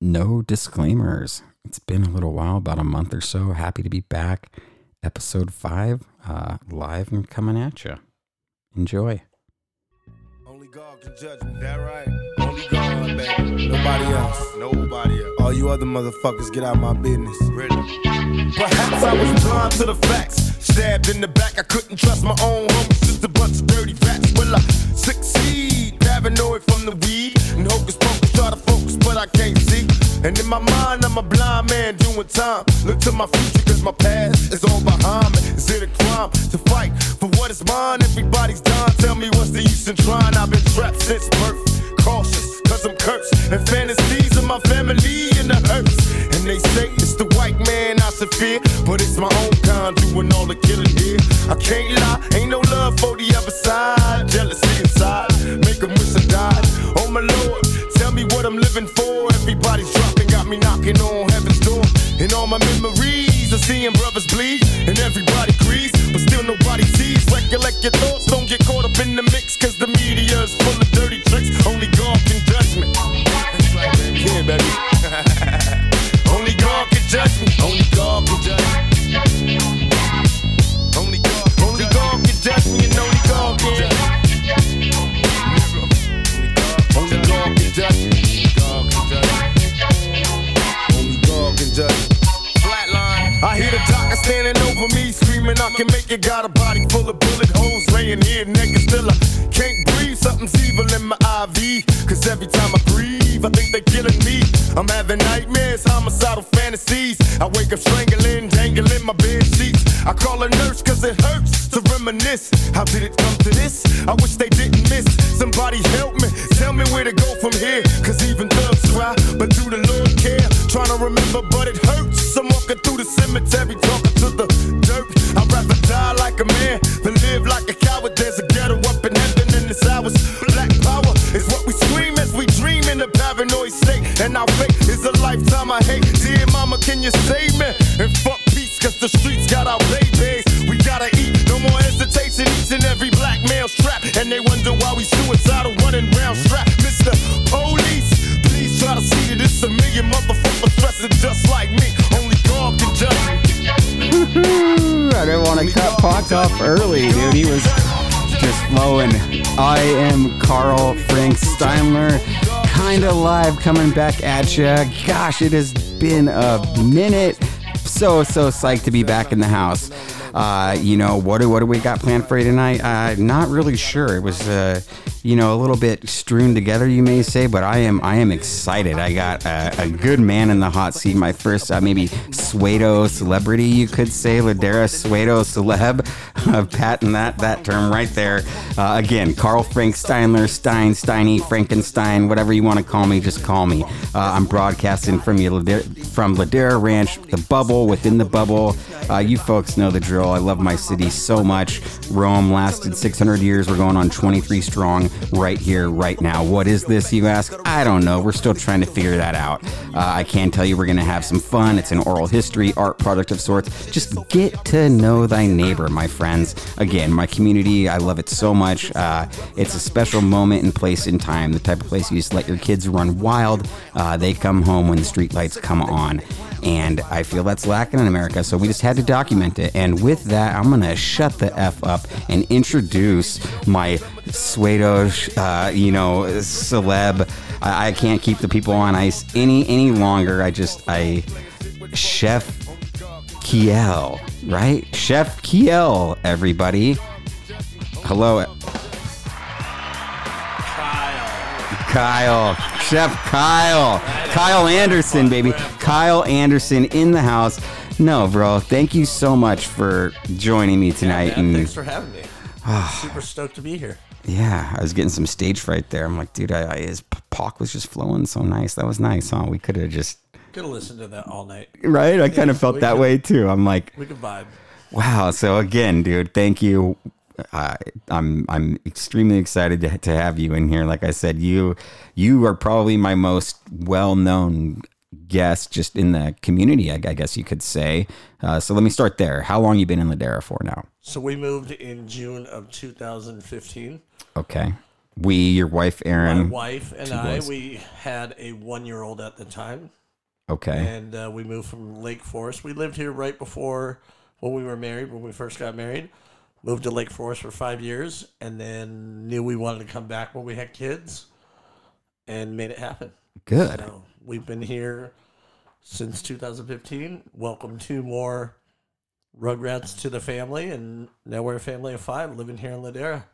no disclaimers. It's been a little while, about a month or so. Happy to be back. Episode five, uh, live and coming at you. Enjoy. Only God can judge me. That right. Only God, baby. Nobody else. Nobody else. All you other motherfuckers get out my business. Ready? Perhaps I was blind to the facts. Stabbed in the back, I couldn't trust my own homies. Just a bunch of dirty rats. Will I succeed? Paranoid from the weed. And hocus pocus, try to focus, but I can't see. And in my mind, I'm a blind man doing time. Look to my future, cause my past is all behind me. Is it a crime to fight for what is mine? Everybody's dying. Tell me what's the use in trying? I've been trapped since birth. Cautious, cause I'm cursed. And fantasies of my family in the hurts. And they say it's the white man I should fear. But it's my own kind doing all the killing here. I can't lie, ain't no love for the other side. Jealousy inside, make them wish I died. Oh my lord, tell me what I'm living for. Everybody's dropping, got me knocking on heaven's door. And all my memories of seeing brothers bleed. And everybody agrees, but still nobody sees. Recollect your thoughts, don't get caught up in the mix. Cause the media is full of dirty tricks. Only God can judge me. Yeah, baby. Only God can judge me. Can make it. Got a body full of bullet holes, laying here naked still. I can't breathe, something's evil in my IV. Cause every time I breathe, I think they're killing me. I'm having nightmares, homicidal fantasies. I wake up strangling, dangling my bed sheets. I call a nurse cause it hurts to reminisce. How did it come to this? I wish they didn't miss. Somebody help me, tell me where to go from here. Cause even thugs cry, but do the Lord care? Trying to remember, but it hurts. I'm walking through the cemetery, a I hate. Dear mama, can you save me? And fuck peace, cause the streets got our babies. We gotta eat, no more hesitation. Each and every black male strapped. And they wonder why we suicidal running round strapped. Mr. Police, please try to see that it's a million motherfuckers dressing just like me. Only God can judge me. I didn't want to cut Pac off early, dude. He was just flowing. I am Carl Frank Steinler, kinda live coming back at you. Gosh, it has been a minute. So so psyched to be back in the house. Uh, you know what do what do we got planned for you tonight? Uh, not really sure. It was uh, you know a little bit strewn together, you may say, but I am I am excited. I got a, a good man in the hot seat. My first uh, maybe Suedo celebrity, you could say, Ladera Suedo celeb. Uh, patent that that term right there. Uh, again, Carl Frank Steinler, Stein, Steiny, Frankenstein, whatever you want to call me, just call me. Uh, I'm broadcasting from you from Ladera Ranch, the bubble within the bubble. Uh, you folks know the drill. I love my city so much. Rome lasted 600 years. We're going on 23 strong right here, right now. What is this, you ask? I don't know. We're still trying to figure that out. Uh, I can tell you we're going to have some fun. It's an oral history, art project of sorts. Just get to know thy neighbor, my friends. Again, my community, I love it so much. Uh, it's a special moment and place in time, the type of place you just let your kids run wild. Uh, they come home when the streetlights come on. And I feel that's lacking in America, so we just had to document it. And with that, I'm gonna shut the f up and introduce my Suedo, uh, you know, celeb. I, I can't keep the people on ice any any longer. I just I Chef Kiel, right? Chef Kiel, everybody. Hello. Kiel. Chef Kiel. Kiel Anderson, baby. Kiel Anderson in the house. No, bro. Thank you so much for joining me tonight. Man, and thanks for having me. Ah. Super stoked to be here. yeah, I was getting some stage fright there. I'm like, dude, I, I, his Pac was just flowing so nice. That was nice, huh? We could have just Could have listened to that all night. right. I kind of felt that could- way too. I'm like, We could vibe. Wow. So again, dude, thank you. I I'm I'm extremely excited to, to have you in here. Like I said, you you are probably my most well known guest just in the community. I, I guess you could say. Uh, so let me start there. How long you been in Ladera for now? So we moved in June of 2015. Okay. We, your wife, My Aaron. wife and I, boys. we had a one-year-old at the time, Okay. and uh, we moved from Lake Forest. We lived here right before when we were married. When we first got married, moved to Lake Forest for five years, and then knew we wanted to come back when we had kids, and made it happen. Good. So we've been here since 2015. Welcome two more Rugrats to the family, and now we're a family of five living here in Ladera.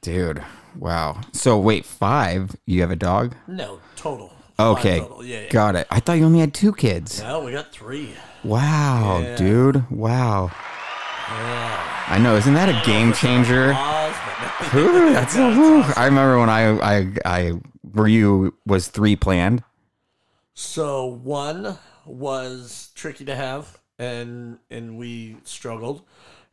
Dude. Wow. So wait, five. You have a dog? No, total. Okay. total. Yeah, yeah. Got it. I thought you only had two kids. No, we got three. Wow, Yeah. dude. Wow. I know. Isn't that a game changer? Ooh, that's. I remember when I, I, I, were you, was three planned? So one was tricky to have, and and we struggled,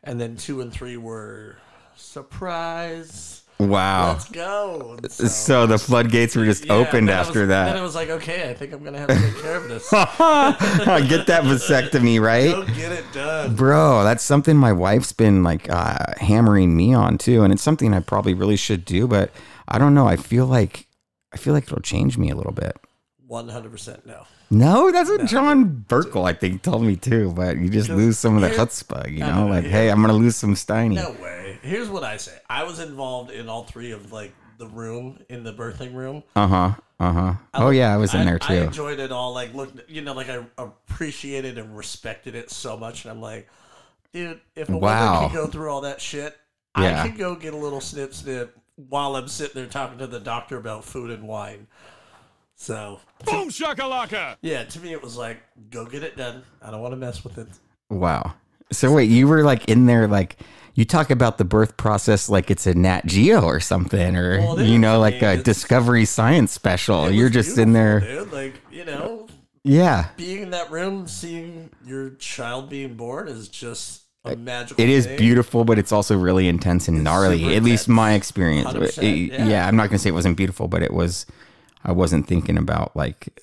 and then two and three were surprise. Wow. Let's go. And So the floodgates were just yeah, opened then I after was- Then it that. was like, okay, I think I'm gonna have to take care of this. Get that vasectomy, right? Go get it done. Bro, that's something my wife's been like uh, hammering me on too, and it's something I probably really should do, but I don't know. I feel like I feel like it'll change me a little bit. One hundred percent no. No, that's what John Burkle I think told me too. But you just lose some of the chutzpah, you know. Like, hey, I'm gonna lose some Steiny. No way. Here's what I say. I was involved in all three of like the room in the birthing room. Uh huh. Uh huh. Oh yeah, I was in I, there too. I enjoyed it all. Like, look, you know, like I appreciated and respected it so much. And I'm like, dude, if a Wow. woman can go through all that shit, Yeah. I can go get a little snip snip while I'm sitting there talking to the doctor about food and wine. So, Boom shakalaka! yeah, to me, it was like, go get it done. I don't want to mess with it. Wow. So wait, you were like in there, like you talk about the birth process like it's a Nat Geo or something, or Well, you know, like a Discovery Science special. You're just in there, dude. Like, you know, yeah. being in that room, seeing your child being born is just a magical. It is thing. beautiful, but it's also really intense and gnarly. super At least my experience. It- yeah. yeah, I'm not gonna say it wasn't beautiful, but it was. I wasn't thinking about like,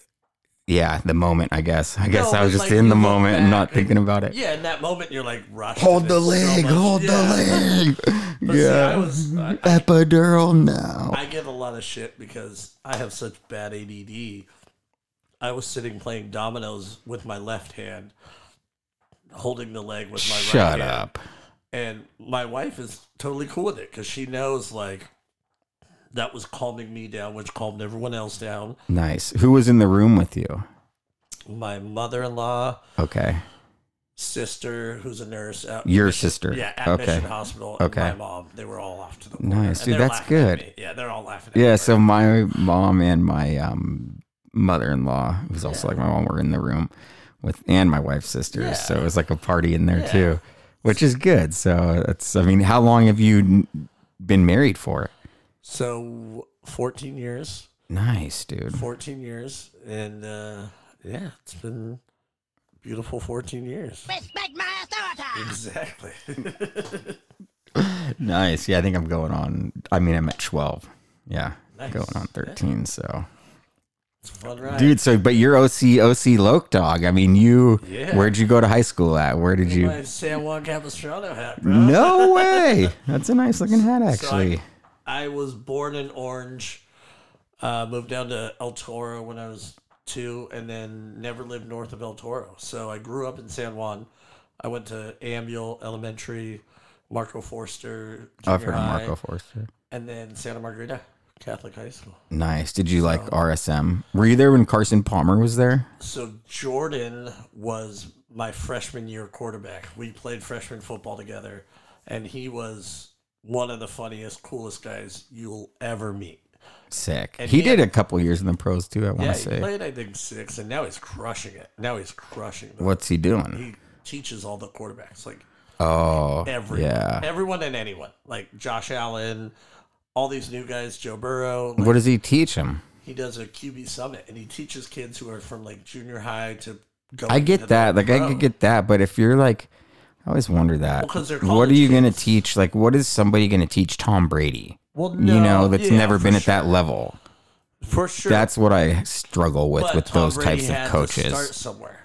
yeah, the moment. I guess. I guess No, I was it's just like in you the look moment and not thinking about it. Yeah, in that moment, you're like rushed. Hold the so leg. much. hold Yeah. the leg. But see, yeah. I was. I, Epidural now. I get a lot of shit because I have such bad ADD. I was sitting playing dominoes with my left hand, holding the leg with my right Shut hand. up. And my wife is totally cool with it because she knows like that was calming me down, which calmed everyone else down. Nice. Who was in the room with you? My mother-in-law, Okay. sister, who's a nurse. At Your Mission- sister. Yeah, at Okay. Mission Hospital. and Okay. My mom. They were all off to the corner, Nice, dude, that's good. Yeah, they're all laughing. At Yeah. me. So my mom and my um, mother-in-law, who's also like my mom, were in the room with, and my wife's sisters. Yeah. So it was like a party in there Yeah. too, which is good. So that's. I mean, how long have you been married for? So 14 years. Nice, dude. 14 years. And uh, yeah, it's been beautiful 14 years. Respect my authority. Exactly. Nice. Yeah, I think I'm going on. I mean, I'm at 12. Yeah, Nice. going on 13. So. fun ride. Dude, so but you're OC OC Loke Dog. I mean, you Yeah. where'd you go to high school at? Where did you? My San Juan Capistrano hat, bro. No way. That's a nice looking hat, So actually. I, I was born in Orange, uh, moved down to El Toro when I was two, and then never lived north of El Toro. So I grew up in San Juan. I went to Ambuehl Elementary, Marco Forster I've heard of Marco Forster. and then Santa Margarita Catholic High School. Nice. Did you like RSM? Were you there when Carson Palmer was there? So Jordan was my freshman year quarterback. We played freshman football together, and he was one of the funniest, coolest guys you'll ever meet. Sick. And he he did had- a couple years in the pros too. I want Yeah, to he say. played I think six, and now he's crushing it. Now he's crushing. Them. What's he doing? He teaches all the quarterbacks, like Oh, every yeah. everyone and anyone, like Josh Allen, all these new guys, Joe Burrow. Like, What does he teach him? he does a QB summit, and he teaches kids who are from like junior high to go. I get that. Like I could get that, but if you're like, I always wonder that. Well, what are you gonna teach? Like, what is somebody gonna teach Tom Brady? Well, you know, that's yeah, never been at that level. For sure. That's what I struggle with But with Tom those Brady types of to coaches. start somewhere,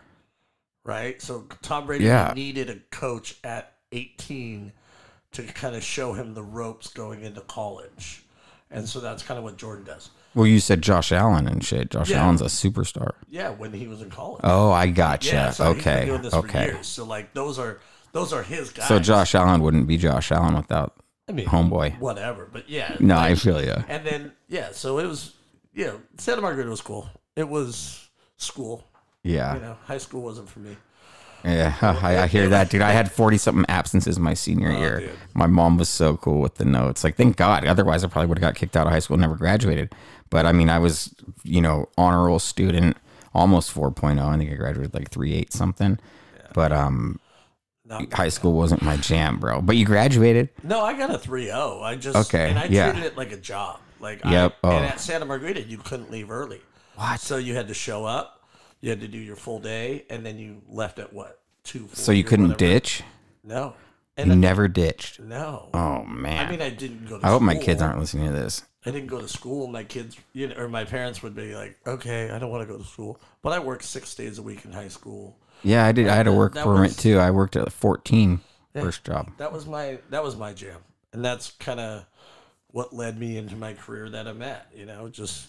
right? So Tom Brady Yeah. needed a coach at 18 to kind of show him the ropes going into college. and so that's kind of what Jordan does. Well, you said Josh Allen and shit. Josh Yeah. Allen's a superstar. Yeah, when he was in college. Oh, I gotcha. yeah, so okay. doing this for Okay. years. So like those are those are his guys. So Josh Allen wouldn't be Josh Allen without I mean, homeboy. whatever. But yeah, No, like- I feel you. And then yeah, so it was you know Santa Margarita was cool. It was school. Yeah. You know, high school wasn't for me. Yeah, I, I hear that, dude. I had forty something absences my senior year. Oh, dude. My mom was so cool with the notes. Like, thank God. Otherwise, I probably would have got kicked out of high school, and never graduated. But I mean, I was, you know, honor roll student, almost 4.0. I think I graduated like 3.8 something. But um, High school wasn't my jam, bro. But you graduated. No, I got a 3-0. I just Okay, and I yeah. treated it like a job. Like Yep, I, and oh. at Santa Margarita, you couldn't leave early. What? So you had to show up. You had to do your full day, and then you left at what two? So you couldn't ditch. No, You and never ditched. no. Oh man. I mean, I didn't go. to I hope my kids aren't listening to this. I didn't go to school. My kids, you know, or my parents would be like, "Okay, I don't want to go to school," but I worked six days a week in high school. Yeah, I did. I had a work that permit was- too. I worked at 14, first job. That was my that was my jam, and that's kind of what led me into my career that I'm at. You know, just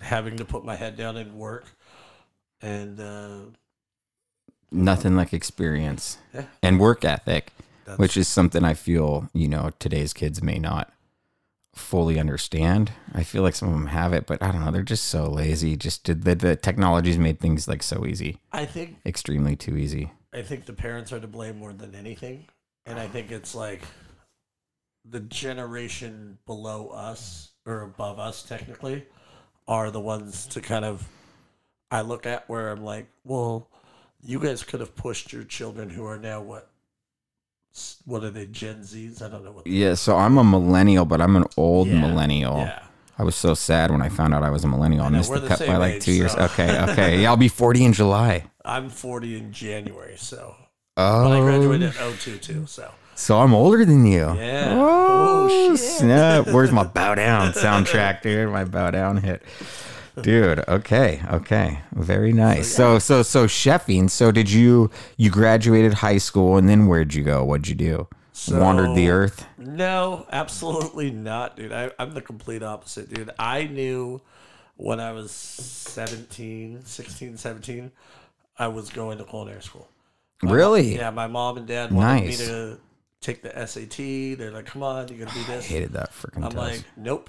having to put my head down and work, and uh, Nothing like experience Yeah. and work ethic, That's- which is something I feel you know today's kids may not fully understand. I feel like some of them have it, but I don't know. They're just so lazy. Just did the, the technology's made things like so easy, I think extremely too easy. I think the parents are to blame more than anything, and I think it's like the generation below us or above us technically are the ones to kind of I look at where I'm like, well, you guys could have pushed your children who are now what what are they Gen Zs? I don't know what. Yeah, so I'm a millennial, but I'm an old Yeah, millennial. Yeah. I was so sad when I found out I was a millennial. I, know, missed the cut by like age, two years. Okay, okay. Yeah, I'll be 40 in July. I'm 40 in January, so Oh, but I oh. graduated in 02 too, so So I'm older than you. Yeah. Oh, Oh, shit. snap. Where's my bow down soundtrack, dude? My bow down hit. Dude, okay, okay. Very nice. So so so chefing. So did you you graduated high school and then where'd you go? What'd you do? Wandered the earth? No, absolutely not, dude. I, I'm the complete opposite, dude. I knew when I was 17, 16, 17, I was going to culinary school. Really? Yeah, my mom and dad wanted Nice. me to take the SAT. They're like, come on, you're to do this. i Hated that freaking I'm test. like, nope.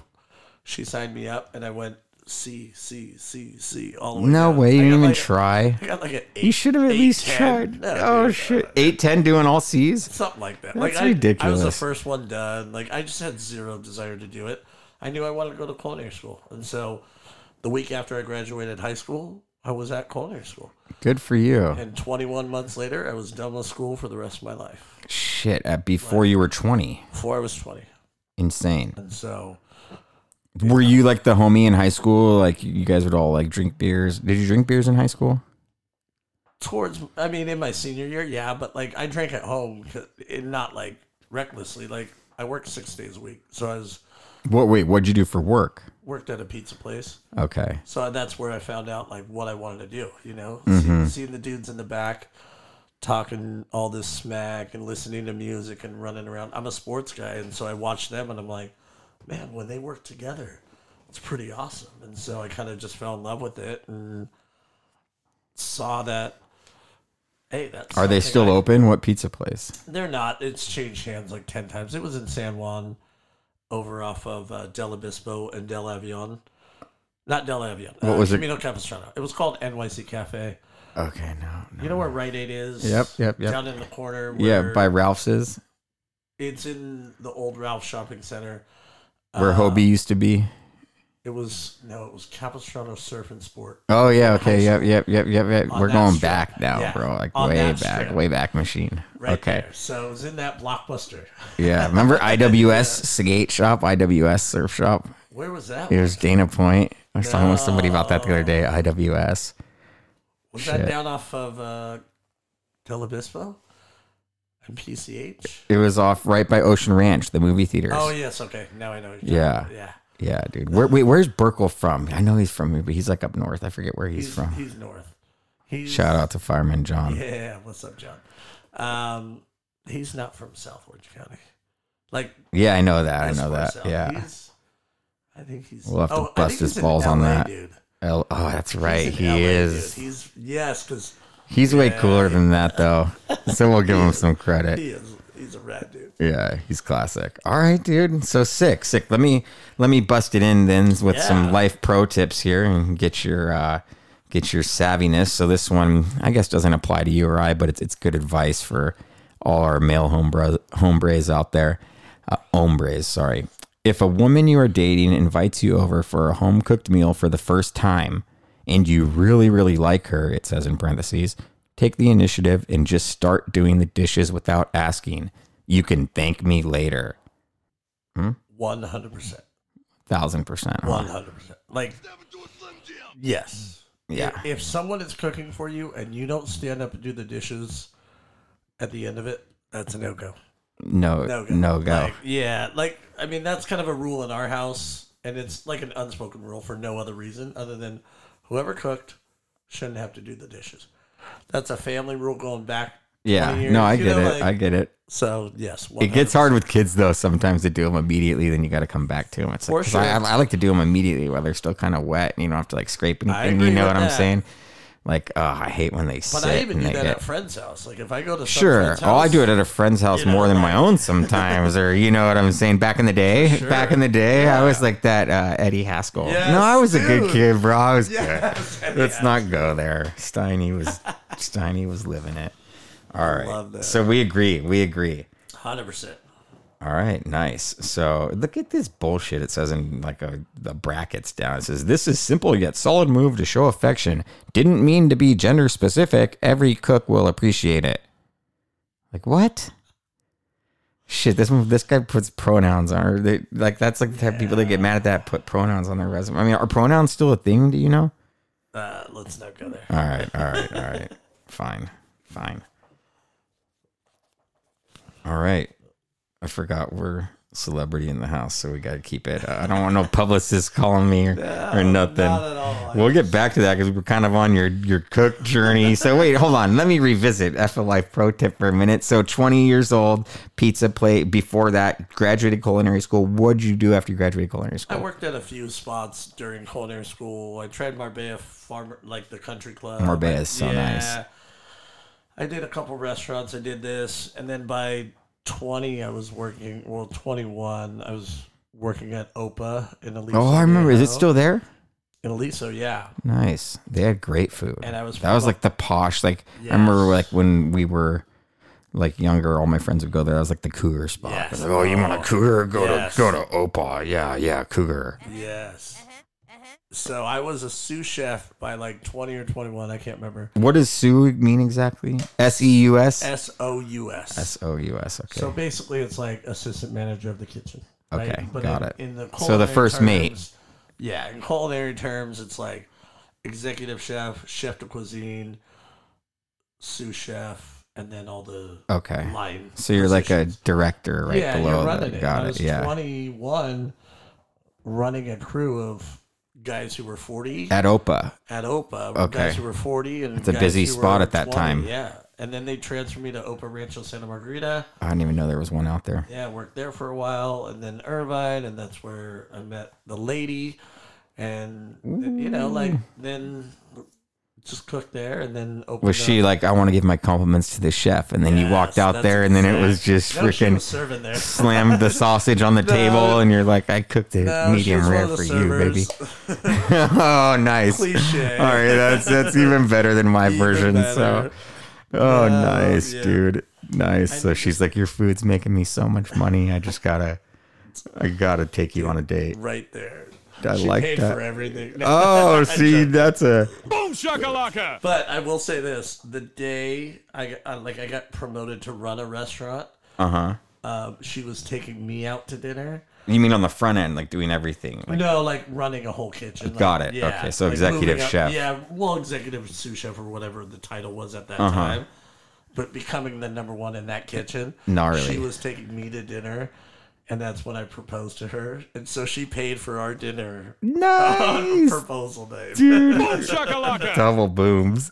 She signed me up, and I went C, C, C, C, all the way no down. way, you didn't even like- try. I got like an eight, You should have at eight, least 10. tried. No, oh dude, shit. Eight ten doing all C's? something like that. That's like I, I was the ridiculous. first one done. Like I just had zero desire to do it. I knew I wanted to go to culinary school, and so the week after I graduated high school, I was at culinary school. Good for you. And 21 months later, I was done with school for the rest of my life. Shit, at before you were 20. Before I was 20, Insane. and so Were you like the homie in high school? Like you guys would all like drink beers? Did you drink beers in high school? towards, I mean, in my senior year, yeah, but like I drank at home, and not like recklessly. Like I worked six days a week, so I was What? Wait, what'd you do for work? worked at a pizza place. Okay. So that's where I found out like what I wanted to do. You know, Mm-hmm. See, seeing the dudes in the back talking all this smack and listening to music and running around. I'm a sports guy, and so I watch them, and I'm like, man, when they work together, it's pretty awesome. And so I kind of just fell in love with it and saw that. Hey, that's Are they still I- open? What pizza place? They're not. It's changed hands like ten times. It was in San Juan, over off of uh, Del Obispo and Del Avion. Not Del Avion. What uh, was it? Camino Capistrano. It was called NYC Cafe. Okay, no, no. You know where Rite Aid is? Yep, yep, yep. Down in the corner. Yeah, by Ralph's, It's in the old Ralph Shopping Center. Where Uh, Hobie used to be. It was no, it was Capistrano Surf and Sport. Oh yeah, okay, yep, yep, yep, yep, yep. We're going strip. back now, Yeah, bro. Like on way back, strip. way back machine. Right okay. there. So it was in that blockbuster. Yeah, remember IWS skate shop, IWS surf shop. Where was that? Here's Dana Point. I was talking with somebody about that the other day. IWS. Was Shit. that down off of uh, Del Obispo and PCH? It was off right by Ocean Ranch, the movie theaters. Oh yes, okay. Now I know. Yeah. yeah. Yeah, dude. Where, wait, where's Burkle from? I know he's from here, but he's like up north. I forget where he's, He's from. He's north. He's Shout out to Fireman John. Yeah, what's up, John? Um, he's not from South Orange County. Like Yeah, I know that. I know that. south. Yeah. He's, I think he's. We'll have to oh, bust his balls on LA, that. Dude. L- oh, that's right. He LA, is. Dude. He's yes, because He's way cooler than that, though. So we'll give him some credit. he is. He's a rat dude. Yeah, he's classic. All right, dude. So sick, sick. Let me let me bust it in then with Yeah. some life pro tips here and get your uh, get your savviness. So this one, I guess, doesn't apply to you or I, but it's it's good advice for all our male hombre hombres out there. Uh, hombres, sorry. If a woman you are dating invites you over for a home cooked meal for the first time, and you really really like her, it says in parentheses, take the initiative and just start doing the dishes without asking. You can thank me later. Hmm? One hundred percent. Thousand percent. huh? One hundred percent. Like yes. Yeah. If, if someone is cooking for you and you don't stand up and do the dishes at the end of it, that's a no go. No, No go. no go. Like, yeah, like I mean that's kind of a rule in our house, and it's like an unspoken rule for no other reason other than whoever cooked shouldn't have to do the dishes. That's a family rule going back. yeah. years, No, I get know, it. like- I get it. So yes, It gets hard with kids though. Sometimes to do them immediately, then you got to come back to them. It's like, sure. I, I like to do them immediately while they're still kind of wet, and you don't have to like scrape anything. You know what I'm saying? Like, oh, I hate when they But sit I even do that get. at a friends' house. Like if I go to some Sure. friend's Oh, I do it at a friend's house you know, more than my own sometimes, or you know what I'm saying. Back in the day, Sure. back in the day, I was like that uh, Eddie Haskell. Yes, no, I was a good kid, bro. I was Yes, good. Let's not go there. Steiny was Steiny was living it. All right. So we agree. We agree. Hundred percent. All right, nice. So look at this bullshit. It says in like a the brackets down. It says this is simple yet solid move to show affection. Didn't mean to be gender specific. Every cook will appreciate it. Like what? Shit, this this guy puts pronouns on. Or they, like that's like the type of people that get mad at that put pronouns on their resume. I mean, are pronouns still a thing? Do you know? Uh, let's not go there. All right, all right, all right. Fine, fine. All right. I forgot we're celebrity in the house, so we got to keep it. Uh, I don't want no publicists calling me or, or nothing. Not at all. We'll get back to that because we're kind of on your your cook journey. So wait, hold on. Let me revisit F Life pro tip for a minute. So 20 years old, pizza plate. Before that, graduated culinary school. What did you do after you graduated culinary school? I worked at a few spots during culinary school. I tried Marbella Farmer, like the country club. Marbella is so nice. I did a couple restaurants. I did this, and then by twenty, I was working. Well, twenty-one, I was working at Opa in Aliso. Oh, I remember. Is it still there? in Aliso? Yeah, Nice. They had great food. And I was that was like the posh. Like I remember, like when we were like younger, all my friends would go there. I was like the cougar spot. Yes. Like, oh, you want a cougar? Go Yes. to go to Opa. Yeah, yeah, cougar. yes. So I was a sous chef by like twenty or twenty-one. I can't remember. What does sous mean exactly? S E U S. S O U S. S O U S. Okay. So basically, it's like assistant manager of the kitchen. Okay, got in, it. In the So the first mate. terms- Yeah, in culinary terms, it's like executive chef, chef de cuisine, sous chef, and then all the okay. line. So you're like a director right yeah, below you're that. running it. Got I it. Yeah. 21, running a crew of guys who were 40 At Opa. at Opa. Okay. Guys who were 40 and It's a busy spot at that 20, time. Yeah, and then they transferred me to Opa Rancho Santa Margarita. I didn't even know there was one out there. Yeah, I worked there for a while, and then Irvine, and that's where I met the lady, and you know, like mm. then just cooked there, and then opened. Was she up- like, I want to give my compliments to the chef, and then you walked out there, and then it was just No, freaking was serving there. slammed the sausage on the table, and you're like, I cooked it No, medium rare for you, baby. oh, nice. Cliche. All right, that's that's even better than my Even version. better. So, oh, No, nice, yeah. dude, nice. So she's like, your food's making me so much money. I just gotta, I gotta take you on a date. right there. I she like paid that. for everything. Oh, see, that's a Boom shakalaka! But I will say this: the day I got, uh, like I got promoted to run a restaurant, uh huh. um, she was taking me out to dinner. You mean on the front end, like doing everything? Like, no, like running a whole kitchen. like, Got it. Okay, so like executive moving up- chef. Yeah, well, executive sous chef or whatever the title was at that Uh-huh. time. But becoming the number one in that kitchen, Gnarly. She was taking me to dinner, and that's when I proposed to her, and so she paid for our dinner on Nice. proposal day. Dude, Shakalaka. double booms.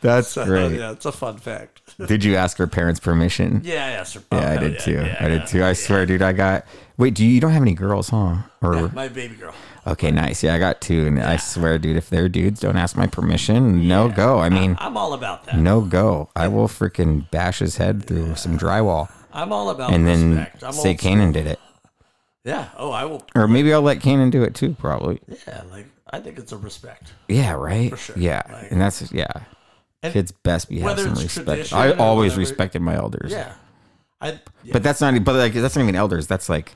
That's So, great. yeah, it's a fun fact. Did you ask her parents' permission? yeah, I asked her. Yeah, Oh, I hell did yeah, too. yeah, I did yeah. too. I swear, dude, I got. Wait, do you, you don't have any girls, huh? Or Yeah, my baby girl. okay, nice. Yeah, I got two, and I swear, dude, if they're dudes, don't ask my permission. No go. I mean, I'm all about that. no go. I will freaking bash his head through some drywall, I'm all about and then respect. I'm say Kanan did it. Yeah. Oh, I will. or maybe I'll let Kanan do it too. Probably. Yeah, like I think it's a respect. Yeah. Right. For sure. Yeah, Like- and that's yeah. And Kids best be have some respect. I always whatever- respected my elders. Yeah. I. Yeah, But that's not. But like that's not even elders. That's like,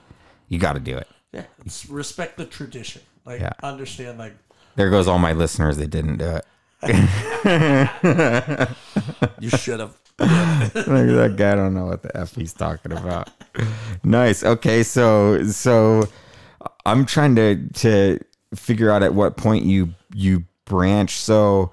you got to do it. yeah. It's respect the tradition. Like Yeah. understand. Like There goes all my listeners that didn't do it. You should have. that guy don't know what the f he's talking about. nice. Okay, so so I'm trying to to figure out at what point you you branch. So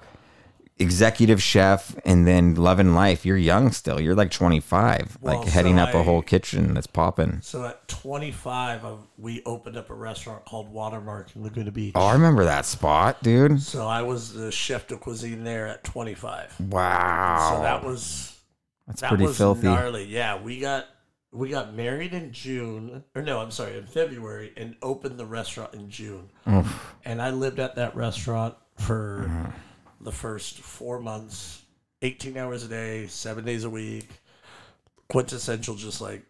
executive chef and then love and life. You're young still. You're like 25, Well, like heading so up a I- whole kitchen that's popping. So at 25, I, we opened up a restaurant called Watermarc in Laguna Beach. Oh, I remember that spot, dude. So I was the chef de cuisine there at 25. Wow. So that was that's that pretty was filthy. gnarly. Yeah, we got we got married in June, or no, I'm sorry, in February, and opened the restaurant in June. And I lived at that restaurant for Mm-hmm. The first four months, 18 hours a day, seven days a week. Quintessential, just like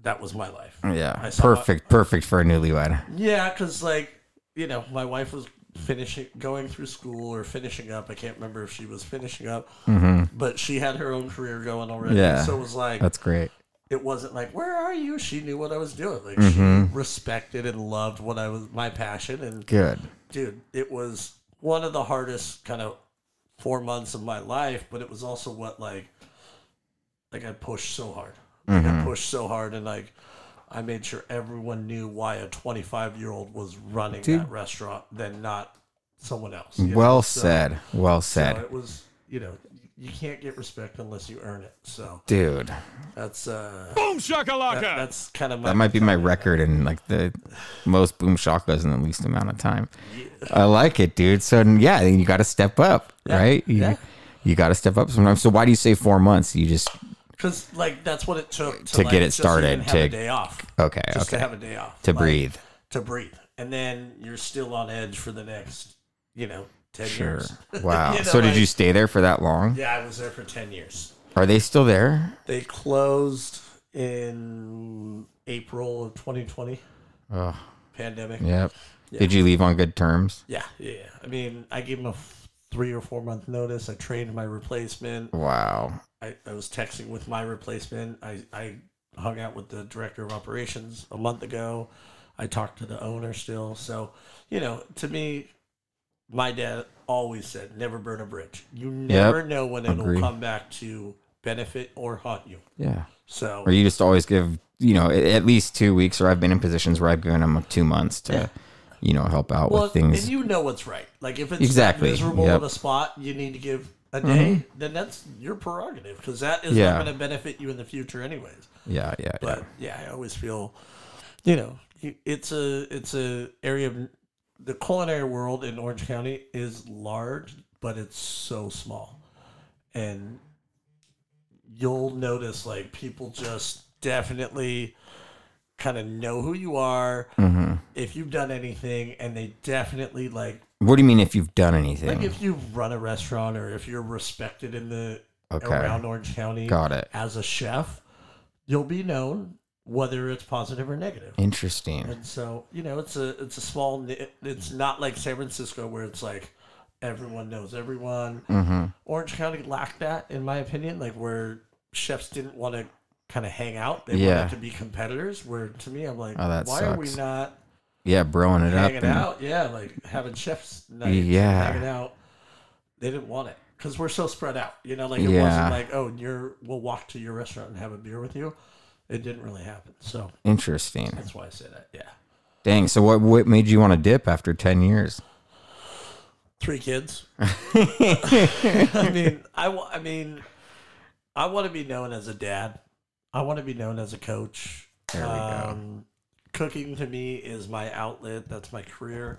that was my life. Yeah. I saw- Perfect. Perfect for a newlywed. Yeah, because like you know, my wife was finishing, going through school or finishing up. I can't remember if she was finishing up, but she had her own career going already. Mm-hmm. Yeah. so it was like That's great. it wasn't like where are you? She knew what I was doing. Like Mm-hmm. she respected and loved what I was my passion. And Good. dude, it was one of the hardest kind of four months of my life, but it was also what like like I pushed so hard. Like Mm-hmm. I pushed so hard and like I made sure everyone knew why a 25 year old was running Dude. that restaurant than not someone else. know? Well So- said. Well So said. it was, you know, you can't get respect unless you earn it. So Dude. that's uh Boom that, shakalaka. that's kind of my That might be my record in like the most boom shakas in the least amount of time. I like it, dude. So yeah, you got to step up, Yeah, right? You, yeah. you got to step up sometimes. So why do you say four months? You just Because like that's what it took to, To like, get it started, even have to- a day off, okay, just to have a day off, to Like, breathe. to breathe, and then you're still on edge for the next, you know, ten Sure. years. Wow. You know, so did like- you stay there for that long? Yeah, I was there for ten years. Are they still there? They closed in April of 2020, Oh, pandemic. yep. Did you leave on good terms? Yeah, yeah. yeah. I mean, I gave them a three or four month notice. I trained my replacement. Wow. I, I was texting with my replacement. I, I hung out with the director of operations a month ago. I talked to the owner still. So, you know, to me, my dad always said, never burn a bridge. You never know when it'll come back to benefit or haunt you. Yeah. So, Or you just always give, you know, at least two weeks, or I've been in positions where I've given them two months to, Yeah. you know, help out well, with things. and you know what's right. Like if it's Exactly. miserable Yep. Mm-hmm. a spot, you need to give a day. Then that's your prerogative because that is Yeah. not going to benefit you in the future, anyways. yeah, yeah, yeah. But yeah, I always feel, you know, it's a it's a area of the culinary world in Orange County is large, but it's so small, and you'll notice like people just definitely kind of know who you are Mm-hmm. if you've done anything, and they definitely like What do you mean if you've done anything? like if you run a restaurant or if you're respected in the Okay. around Orange County Got it. as a chef, you'll be known whether it's positive or negative. Interesting. And so, you know, it's a it's a small it's not like San Francisco where it's like everyone knows everyone. Mm-hmm. Orange County lacked that in my opinion, like where chefs didn't want to kind of hang out. They Yeah. wanted to be competitors where to me I'm like Oh, that why are we sucks. not Yeah, broing it up. hanging out? Yeah, like having chefs nights, Yeah. hanging out. They didn't want it because we're so spread out. You know, like it Yeah. wasn't like, oh, you're we'll walk to your restaurant and have a beer with you. It didn't really happen. So Interesting. that's why I say that. Yeah, Dang. So what what made you want to dip after ten years? three kids. I mean, I I mean, I want to be known as a dad. I want to be known as a coach. There we go. Um, cooking to me is my outlet. That's my career.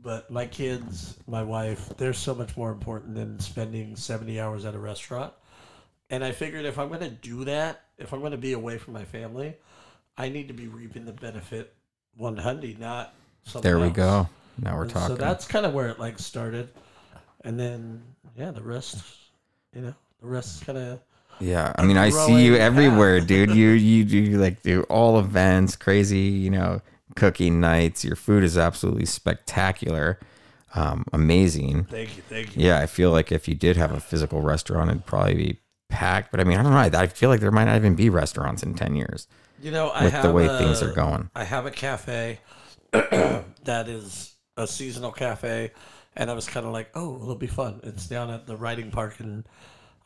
But my kids, my wife, they're so much more important than spending 70 hours at a restaurant. And I figured if I'm going to do that, if I'm going to be away from my family, I need to be reaping the benefit 100, not something There we else. go. Now we're And talking. So that's kind of where it like started, and then yeah, the rest, you know, the rest kind of Yeah, I mean, I see you everywhere, dude. You you do like do all events, crazy, you know, cooking nights. Your food is absolutely spectacular, um, amazing. thank you, thank you. Yeah, I feel like if you did have a physical restaurant, it'd probably be packed. But I mean, I don't know. I, feel like there might not even be restaurants in ten years You know, I with have the way a, things are going. I have a cafe that is a seasonal cafe, and I was kind of like, oh, it'll be fun. It's down at the riding park in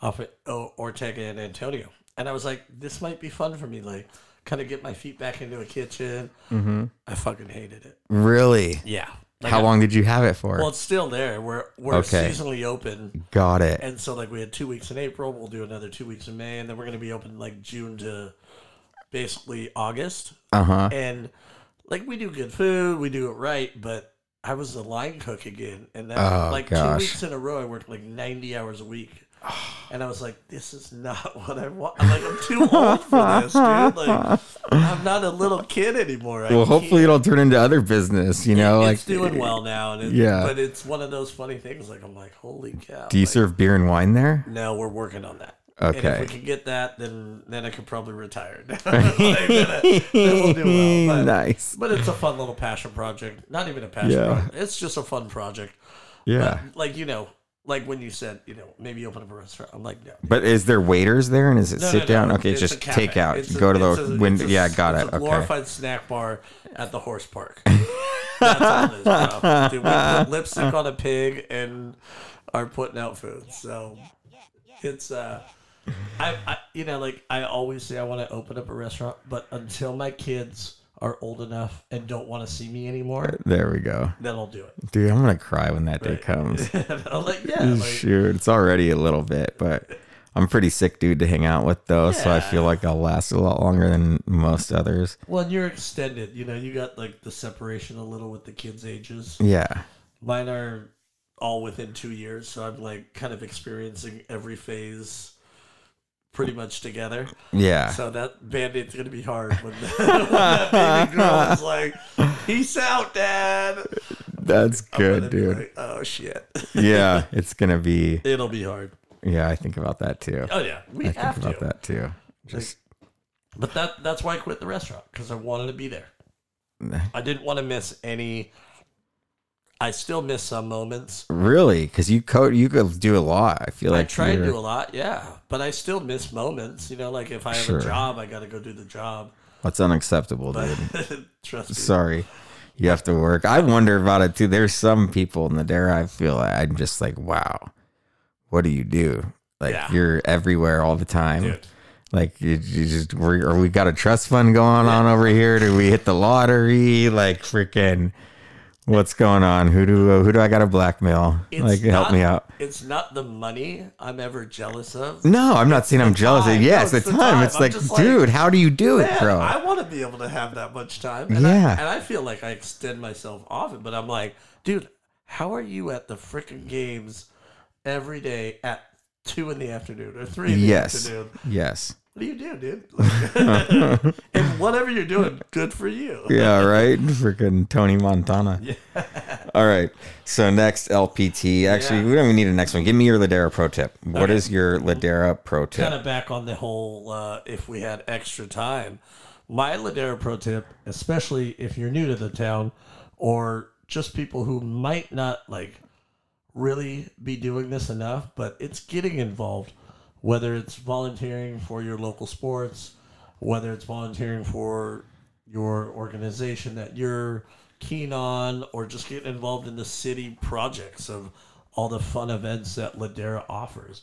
off at Ortega and Antonio, and I was like, this might be fun for me, like kind of get my feet back into a kitchen. Mm-hmm. I fucking hated it. Really? Yeah. Like, How I- long did you have it for? Well, it's still there. We're we're Okay. seasonally open, Got it. and so like we had two weeks in April. We'll do another two weeks in May, and then we're gonna be open like June to basically August. Uh huh. And like we do good food, we do it right, but I was a line cook again, and that Oh, like gosh. two weeks in a row, I worked like ninety hours a week. And I was like, "This is not what I want. I'm like, I'm too old for this, dude. Like, I'm not a little kid anymore. I Well, hopefully it'll turn into other business. You know, it's like doing well now, and it, Yeah. But it's one of those funny things. Like I'm like, holy cow! Do you like, serve beer and wine there? No, we're working on that. And Okay. if we can get that, then then I could probably retire. Like, then, I- then we'll do well. But, nice. but it's a fun little passion project. Not even a passion Yeah. project. It's just a fun project. Yeah. But, like you know, like when you said, you know, maybe open up a restaurant. I'm like, no. But is there waiters there, and is it No, sit no, down? no, Okay, it's just a cafe. take out. It's a- Go to it's the a- window. it's a- Yeah, got it's it. A Okay. glorified snack bar at the horse park. That's all it is, bro. Dude, we put lipstick on a pig and are putting out food. So it's uh, I, I you know like I always say I want to open up a restaurant, but until my kids are old enough and don't want to see me anymore, uh, There we go, then I'll do it. dude. I'm gonna cry when that day comes. I'm like, yeah, like, Shoot, it's already a little bit, but I'm a pretty sick dude to hang out with though, so I feel Yeah. like I'll last a lot longer than most others. well, and you're extended. You know, you got like the separation a little with the kids' ages. Yeah, Mine are all within two years, so I'm like kind of experiencing every phase pretty much together. yeah. So that band-aid's gonna be hard when, when that baby girl is like, "Peace out, Dad." That's good, dude. like, oh shit, yeah, it's gonna be. it'll be hard. Yeah, I think about that too. Oh yeah, we I think have about that too. Just But that that's why I quit the restaurant because I wanted to be there. I didn't want to miss any. I still miss some moments. really, because you co you could do a lot. I feel like I try to do a lot, yeah, but I still miss moments. You know, like if I have Sure. a job, I got to go do the job. That's unacceptable, But dude. trust me, Sorry. You have to work. I wonder about it too. There's some people in the dare I feel like I'm just like, wow, what do you do? Like Yeah. you're everywhere all the time. Dude. Like you, you just we or we got a trust fund going on over here. Do we hit the lottery? Like freaking, what's going on? Who do uh, who do I got to blackmail? It's like help not- me out. It's not the money I'm ever jealous of. No, I'm not saying I'm jealous. time. Yeah, No, it's the it's the time. time. It's like, like, dude, how do you do it, bro? I want to be able to have that much time. And Yeah. I, and I feel like I extend myself often, but I'm like, dude, how are you at the freaking games every day at two in the afternoon or three in the yes, afternoon? yes. What do you do, dude? Like- and whatever you're doing, good for you. Yeah, right. Freaking Tony Montana. Yeah. All right. So next LPT. Actually, Yeah. we don't even need a next one. Give me your Ladera pro tip. What Okay. is your Ladera pro tip? kind of back on the whole uh, if we had extra time. My Ladera pro tip, especially if you're new to the town or just people who might not like really be doing this enough, but it's getting involved, whether it's volunteering for your local sports, whether it's volunteering for your organization that you're keen on, or just getting involved in the city projects of all the fun events that Ladera offers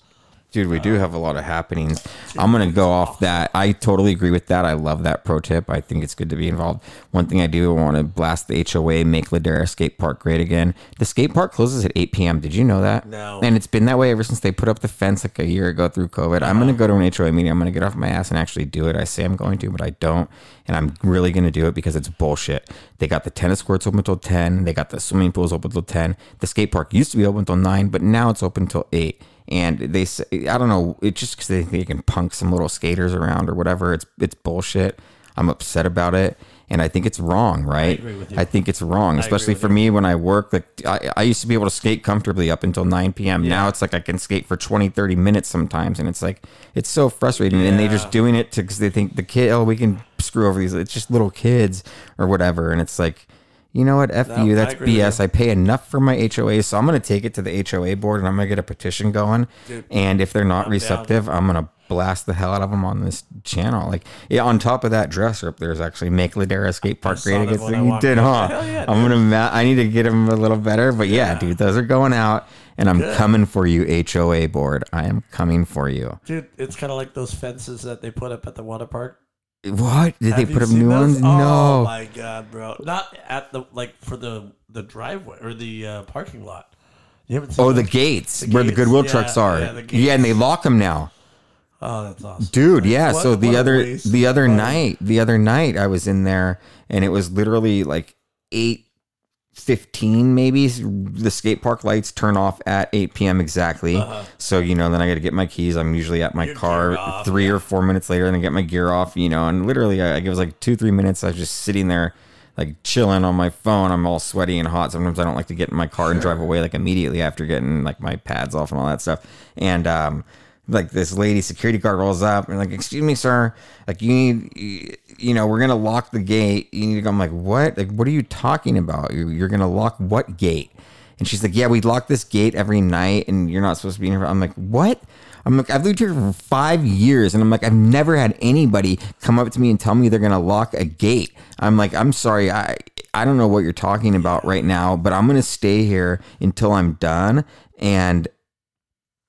Dude, we do have a lot of happenings. I'm gonna go off that. I totally agree with that. I love that pro tip. I think it's good to be involved. One thing I do want to blast the HOA, make Ladera Skate Park great again. The skate park closes at 8 p.m. Did you know that? No. And it's been that way ever since they put up the fence like a year ago through COVID. I'm gonna go to an HOA meeting. I'm gonna get off my ass and actually do it. I say I'm going to, but I don't. And I'm really gonna do it because it's bullshit. They got the tennis courts open until 10. They got the swimming pools open until 10. The skate park used to be open until 9, but now it's open until 8 and they say I don't know it's just because they think they can punk some little skaters around or whatever. It's it's bullshit. I'm upset about it, and I think it's wrong. Right? you. I think it's wrong, especially with for me when I work. Like I, I used to be able to skate comfortably up until 9 p.m. Now it's like I can skate for 20, 30 minutes sometimes, and it's like it's so frustrating. And they're just doing it because they think the kid, oh, we can screw over these. It's just little kids or whatever, and it's like. You know what? F No, you. That's with BS. I pay enough for my HOA, so I'm going to take it to the HOA board and I'm going to get a petition going. and if they're not I'm down. receptive, I'm going to blast the hell out of them on this channel. Like, yeah, on top of that dresser up there's actually make Ladera Skate Park great again. So you did, huh? Yeah, I'm gonna. Ma- I need to get them a little better, but yeah, dude, those are going out, and I'm coming for you, HOA board. I am coming for you. Dude, it's kind of like those fences that they put up at the water park. What did they Have you put up new those? ones? Oh no. my god, bro! Not at the like for the the driveway or the uh, parking lot. You haven't seen? Oh, the those? gates where the gates, Goodwill yeah, trucks are. yeah, Yeah, the gates. and they lock them now. Oh, that's awesome, dude yeah What- so the a other waste the other night the other night i was in there and it was literally like 8 15 maybe the skate park lights turn off at 8 p.m exactly. So you know then i got to get my keys. I'm usually at my Your car off, three or four minutes later and i get my gear off you know and literally I, it was like two three minutes i was just sitting there like chilling on my phone. I'm all sweaty and hot. Sometimes i don't like to get in my car and drive away like immediately after getting like my pads off and all that stuff. And um like this lady security guard rolls up and like excuse me sir. Like you need you- know we're gonna lock the gate you need to go i'm like what like what are you talking about you're, you're gonna lock what gate and she's like yeah we lock this gate every night and you're not supposed to be in here i'm like what I'm like, I've lived here for five years, and I'm like, I've never had anybody come up to me and tell me they're gonna lock a gate. I'm like, I'm sorry, I I don't know what you're talking about right now, but I'm gonna stay here until I'm done, and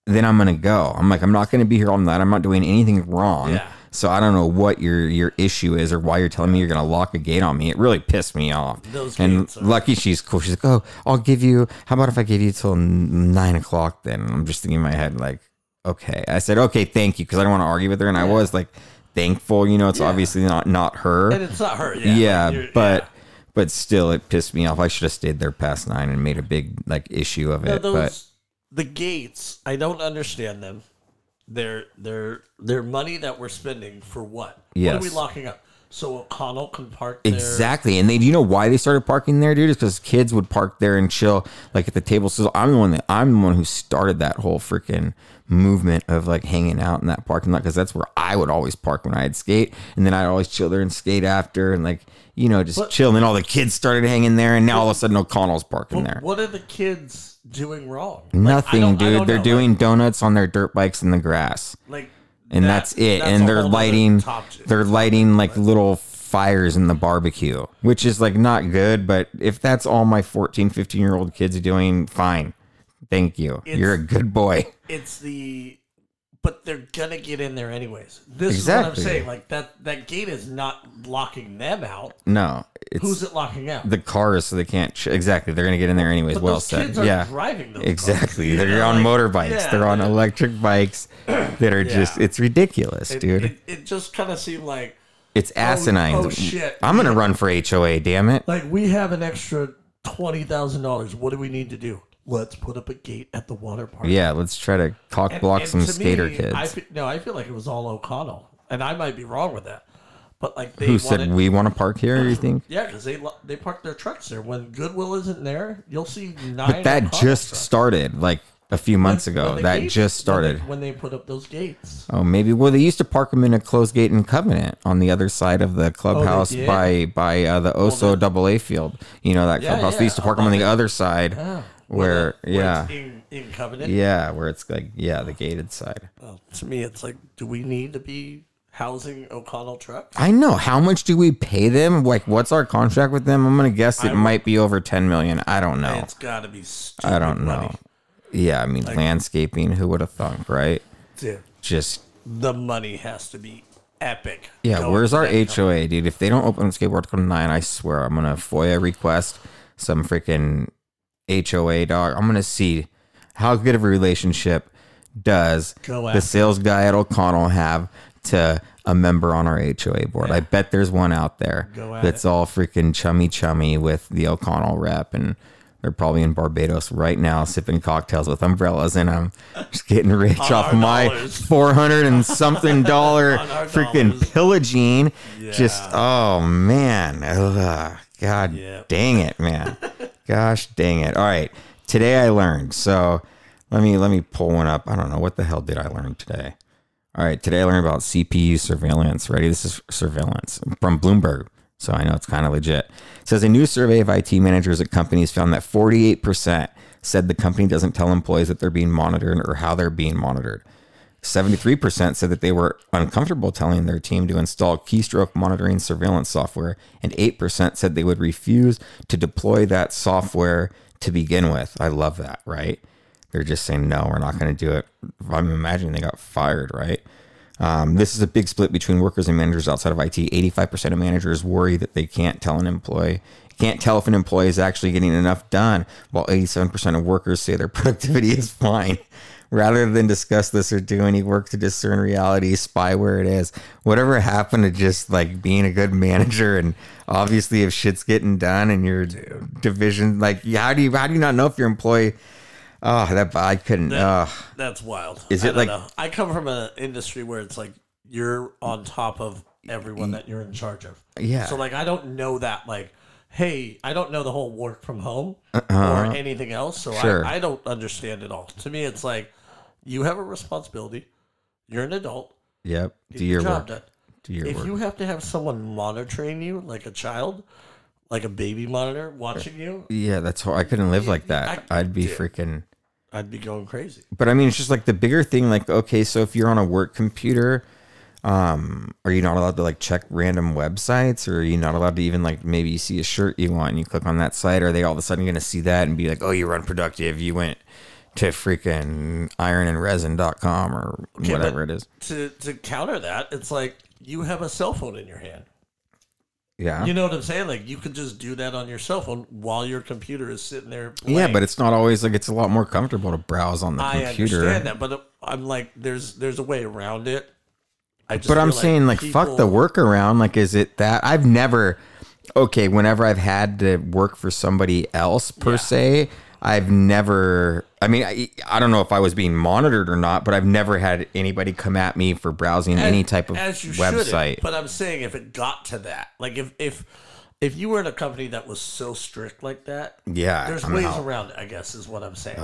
then I'm gonna go. I'm like, I'm not gonna be here all night. I'm not doing anything wrong. Yeah. So I don't know what your your issue is or why you're telling me you're gonna lock a gate on me. It really pissed me off. Those and lucky she's cool. She's like, oh, I'll give you. How about if I give you till nine o'clock? Then I'm just thinking in my head like, okay. I said okay, thank you, because I don't want to argue with her, and I was like thankful. You know, it's obviously not not her. and it's not her. Yeah, Yeah, but yeah. but still, it pissed me off. I should have stayed there past nine and made a big like issue of No, it. those but the gates. I don't understand them. They're they're they're money that we're spending for what? What are we locking up? So O'Connell can park there. Exactly. And they, do you know why they started parking there, dude? Is because kids would park there and chill, like at the table. So I'm the one that I'm the one who started that whole freaking movement of like hanging out in that parking lot because that's where I would always park when I'd skate, and then I'd always chill there and skate after, and like you know just But- chill. And then all the kids started hanging there, and now all of a sudden O'Connell's parking there. what are the kids doing wrong? Nothing, don't- dude. They're know. doing donuts on their dirt bikes in the grass. like, like and that- that's it. that's and they're lighting, they're lighting like little fires in the barbecue, which is like not good. But if that's all my 14, 15 year old kids are doing, fine. Thank you. It's- You're a good boy. it's the but they're gonna get in there anyways. This Exactly. is what I'm saying. Like that that gate is not locking them out. No, it's Who's it locking out? the cars, so they can't. Exactly, they're gonna get in there anyways. but well those said. kids are Yeah, driving those exactly. cars, you They're know, on like, motorbikes. yeah, they're on electric bikes that are just. Yeah. It's ridiculous, It, dude. it, it just kind of seemed like it's oh, asinine. oh, shit. I'm gonna run for HOA. Damn it. like we have an extra twenty thousand dollars. What do we need to do? Let's put up a gate at the water park. Yeah, let's try to cock And- block and some to skater me, kids. I fe- no, I feel like it was all O'Connell, and I might be wrong with that. But like they Who wanted, said we want to park here? You think? Yeah, because they they park their trucks there. When Goodwill isn't there, you'll see nine. But that just trucks. started like a few months When- ago. when that gates- just when they- started. when they put up those gates. Oh, maybe. Well, they used to park them in a closed gate in Covenant on the other side of the clubhouse did? by by uh, the Oso Double A field. You know that Yeah, clubhouse. yeah, They used to park them on the other side, Oh, where the- yeah, it's in, in Covenant. yeah, where it's like yeah, the gated side. Well, to me, it's like, do we need to be housing O'Connell truck? I know. How much do we pay them? Like, what's our contract with them? I'm gonna guess it I- might be over ten million. I don't know. It's got to be. Stupid I don't know. money. Yeah, I mean landscaping. Who would have thunk, right? Dude, Just the money has to be epic. yeah. Where's our company. HOA, dude? If they don't open skateboard Code nine, I swear I'm gonna FOIA request some freaking HOA dog. I'm gonna see how good of a relationship does Go the sales guy at O'Connell have to a member on our HOA board. I bet there's one out there that's all freaking chummy chummy with the O'Connell rep and they're probably in Barbados right now sipping cocktails with umbrellas and I'm just getting rich off my dollars. 400 and something dollar freaking dollars. pillaging. Just oh man. Ugh. God Yep. dang it, man. Gosh dang it. All right. Today I learned. So let me let me pull one up. I don't know what the hell did I learn today. All right, today I learned about CPU surveillance. Ready? This is surveillance from Bloomberg, so I know it's kind of legit. It says a new survey of IT managers at companies found that 48% said the company doesn't tell employees that they're being monitored or how they're being monitored. 73% said that they were uncomfortable telling their team to install keystroke monitoring surveillance software, and 8% said they would refuse to deploy that software to begin with. I love that, right? They're just saying, no, we're not going to do it. I'm imagining they got fired, right? Um, this is a big split between workers and managers outside of IT. 85% of managers worry that they can't tell an employee, can't tell if an employee is actually getting enough done, while 87% of workers say their productivity is fine. Rather than discuss this or do any work to discern reality, spy where it is. Whatever happened to just like being a good manager and obviously if shit's getting done and your division, like how do you how do you not know if your employee? Oh, that I couldn't. That- Oh, That's wild. Is it don't like- know. I come from an industry where it's like you're on top of everyone that you're in charge of. Yeah. So like I don't know that like, hey, I don't know the whole work from home Uh-huh. or anything else. So Sure. I, I don't understand it all. To me, it's like you have a responsibility. You're an adult. yep. Do your job work. done. Do your if work. you have to have someone monitoring you like a child, like a baby monitor watching you, Yeah, that's how I couldn't live like that. I- I'd be dude. freaking. I'd be going crazy. But I mean, it's just like the bigger thing. Like, okay, so if you're on a work computer, um, are you not allowed to like check random websites, or are you not allowed to even like maybe you see a shirt you want and you click on that site? Are they all of a sudden going to see that and be like, oh, you're unproductive? You went to freaking ironandresin.com or Okay, whatever it is. To to counter that, it's like you have a cell phone in your hand. Yeah. You know what I'm saying? Like you could just do that on your cell phone while your computer is sitting there. yeah, but it's not always like it's a lot more comfortable to browse on the I computer. understand that, but uh, I'm like, there's there's a way around it. I just But I'm feel saying like fuck the workaround. Like, is it that I've never okay, whenever I've had to work for somebody else per Yeah. se, I've never I mean, I, I don't know if I was being monitored or not, but I've never had anybody come at me for browsing any type of as website. But I'm saying if it got to that, like if if if you were in a company that was so strict like that, Yeah, there's I'm ways out. around it. I guess is what I'm saying.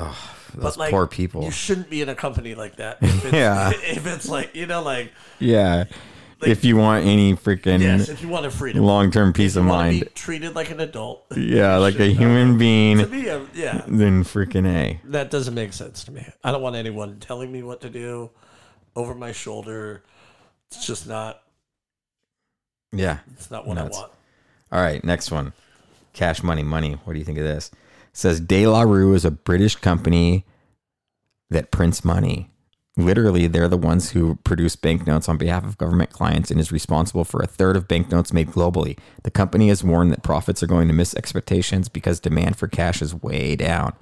those poor people. You shouldn't be in a company like that. If it's, Yeah. If it's like you know, like yeah. If you want any freaking yes, if you want a freedom, long-term peace you of mind. be treated like an adult. yeah, like a human To being, me, uh, yeah, then freaking A. that doesn't make sense to me. I don't want anyone telling me what to do over my shoulder. It's just not. Yeah. It's not what Nuts. I want. All right, next one. Cash Money Money. What do you think of this? It says De La Rue is a British company that prints money. Literally, they're the ones who produce banknotes on behalf of government clients and is responsible for a third of banknotes made globally. The company has warned that profits are going to miss expectations because demand for cash is way down.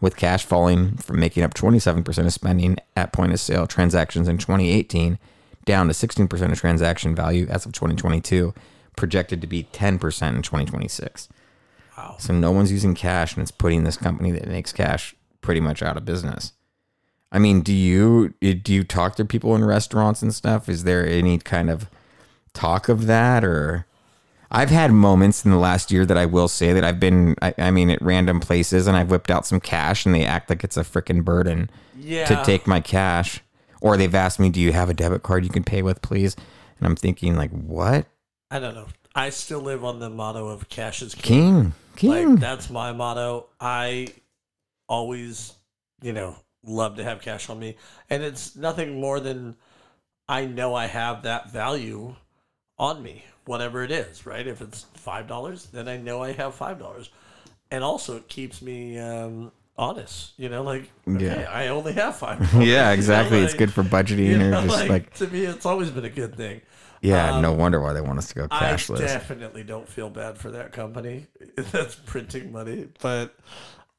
With cash falling from making up 27% of spending at point of sale transactions in 2018 down to 16% of transaction value as of 2022, projected to be 10% in 2026. Wow. So no one's using cash, and it's putting this company that makes cash pretty much out of business. I mean, do you eh, do you talk to people in restaurants and stuff? Is there any kind of talk of that, or I've had moments in the last year that I will say that I've been, I, I mean, at random places, and I've whipped out some cash, and they act like it's a freaking burden Yeah. to take my cash, or they've asked me, "Do you have a debit card you can pay with, please?" And I'm thinking, like, what, I don't know. I still live on the motto of cash is king. King, King? Like that's my motto. I always, you know, love to have cash on me, and it's nothing more than I know I have that value on me, whatever it is. Right? If it's five dollars, then I know I have five dollars, and also it keeps me um, honest. You know, like okay, Yeah. I only have five. Yeah, exactly. You know, it's good for budgeting you or just like, to me, it's always been a good thing. yeah, no wonder why they want us to go I cashless. definitely don't feel bad for that company that's printing money, but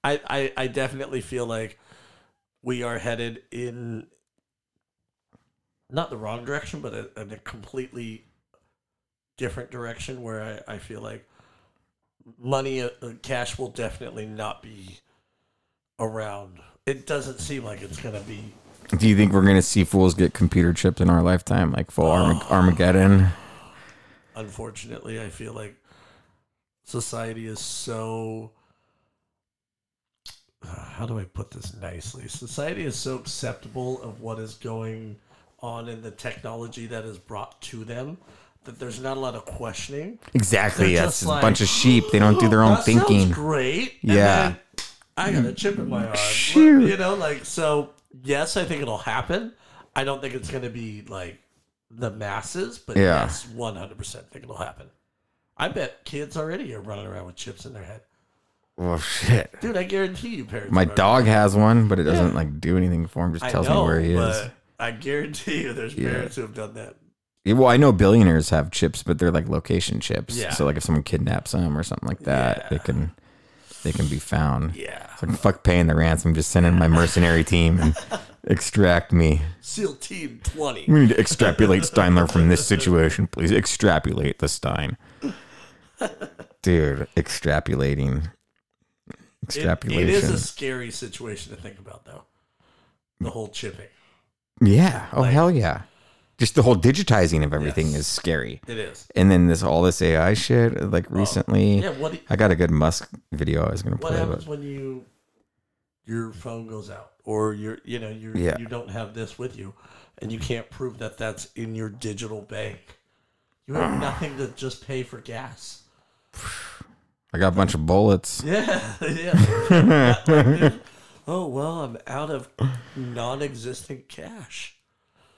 I, I I definitely feel like we are headed in not the wrong direction, but a, in a completely different direction where I, I feel like money, uh, uh, cash will definitely not be around. It doesn't seem like it's going to be. Do you think we're gonna see fools get computer chipped in our lifetime, like full Armag- Armageddon? Unfortunately, I feel like society is so. How do I put this nicely? Society is so acceptable of what is going on in the technology that is brought to them that there's not a lot of questioning. Exactly. They're That's just a bunch of sheep. They don't do their own thinking. great. And Yeah. I got a mm. chip in my arm. Shoot. You know, like so. Yes, I think it'll happen. I don't think it's going to be like the masses, but Yeah. yes, one hundred percent think it'll happen. I bet kids already are running around with chips in their head, Oh shit. dude. I guarantee you, parents. My dog has one, but it doesn't like do anything for him. Just I tells know, me where he is. but I guarantee you, there's Yeah. parents who have done that. Yeah, well, I know billionaires have chips, but they're like location chips. Yeah. So like if someone kidnaps them or something like that, they can they can be found. Yeah, It's like fuck paying the ransom, just send in my mercenary team and extract me. SEAL Team Twenty. We need to extrapolate Steinler from this situation, please. Extrapolate the Stein. Dude, extrapolating. It, it is a scary situation to think about, though. The whole chipping. yeah. Oh like- hell yeah. Just the whole digitizing of everything Yes. is scary. It is. And then this all this AI shit, like recently. Yeah. What? I got a good Musk video I was gonna play. What happens but when you your phone goes out, or you're you know you Yeah. you don't have this with you, and you can't prove that that's in your digital bank? You have nothing to just pay for gas. I got a bunch of bullets. Yeah, yeah. oh well, I'm out of non-existent cash.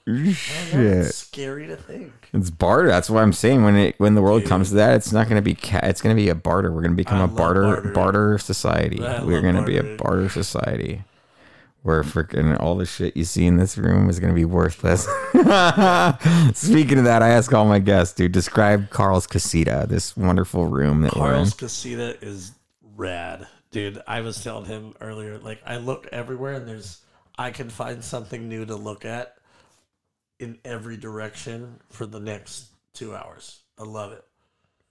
Know, Shit. It's scary to think. It's barter. That's what I'm saying when it when the world comes to that, it's not going to be ca- it's going to be a barter. We're going to become I a barter bartering. barter society. I We're going to be a barter society where freaking all the shit you see in this room is going to be worthless. Speaking of that, I ask all my guests to describe Carl's casita, this wonderful room that we're in. Carl's Casita is rad, dude. I was telling him earlier, like I look everywhere and there's I can find something new to look at in every direction for the next two hours. I love it.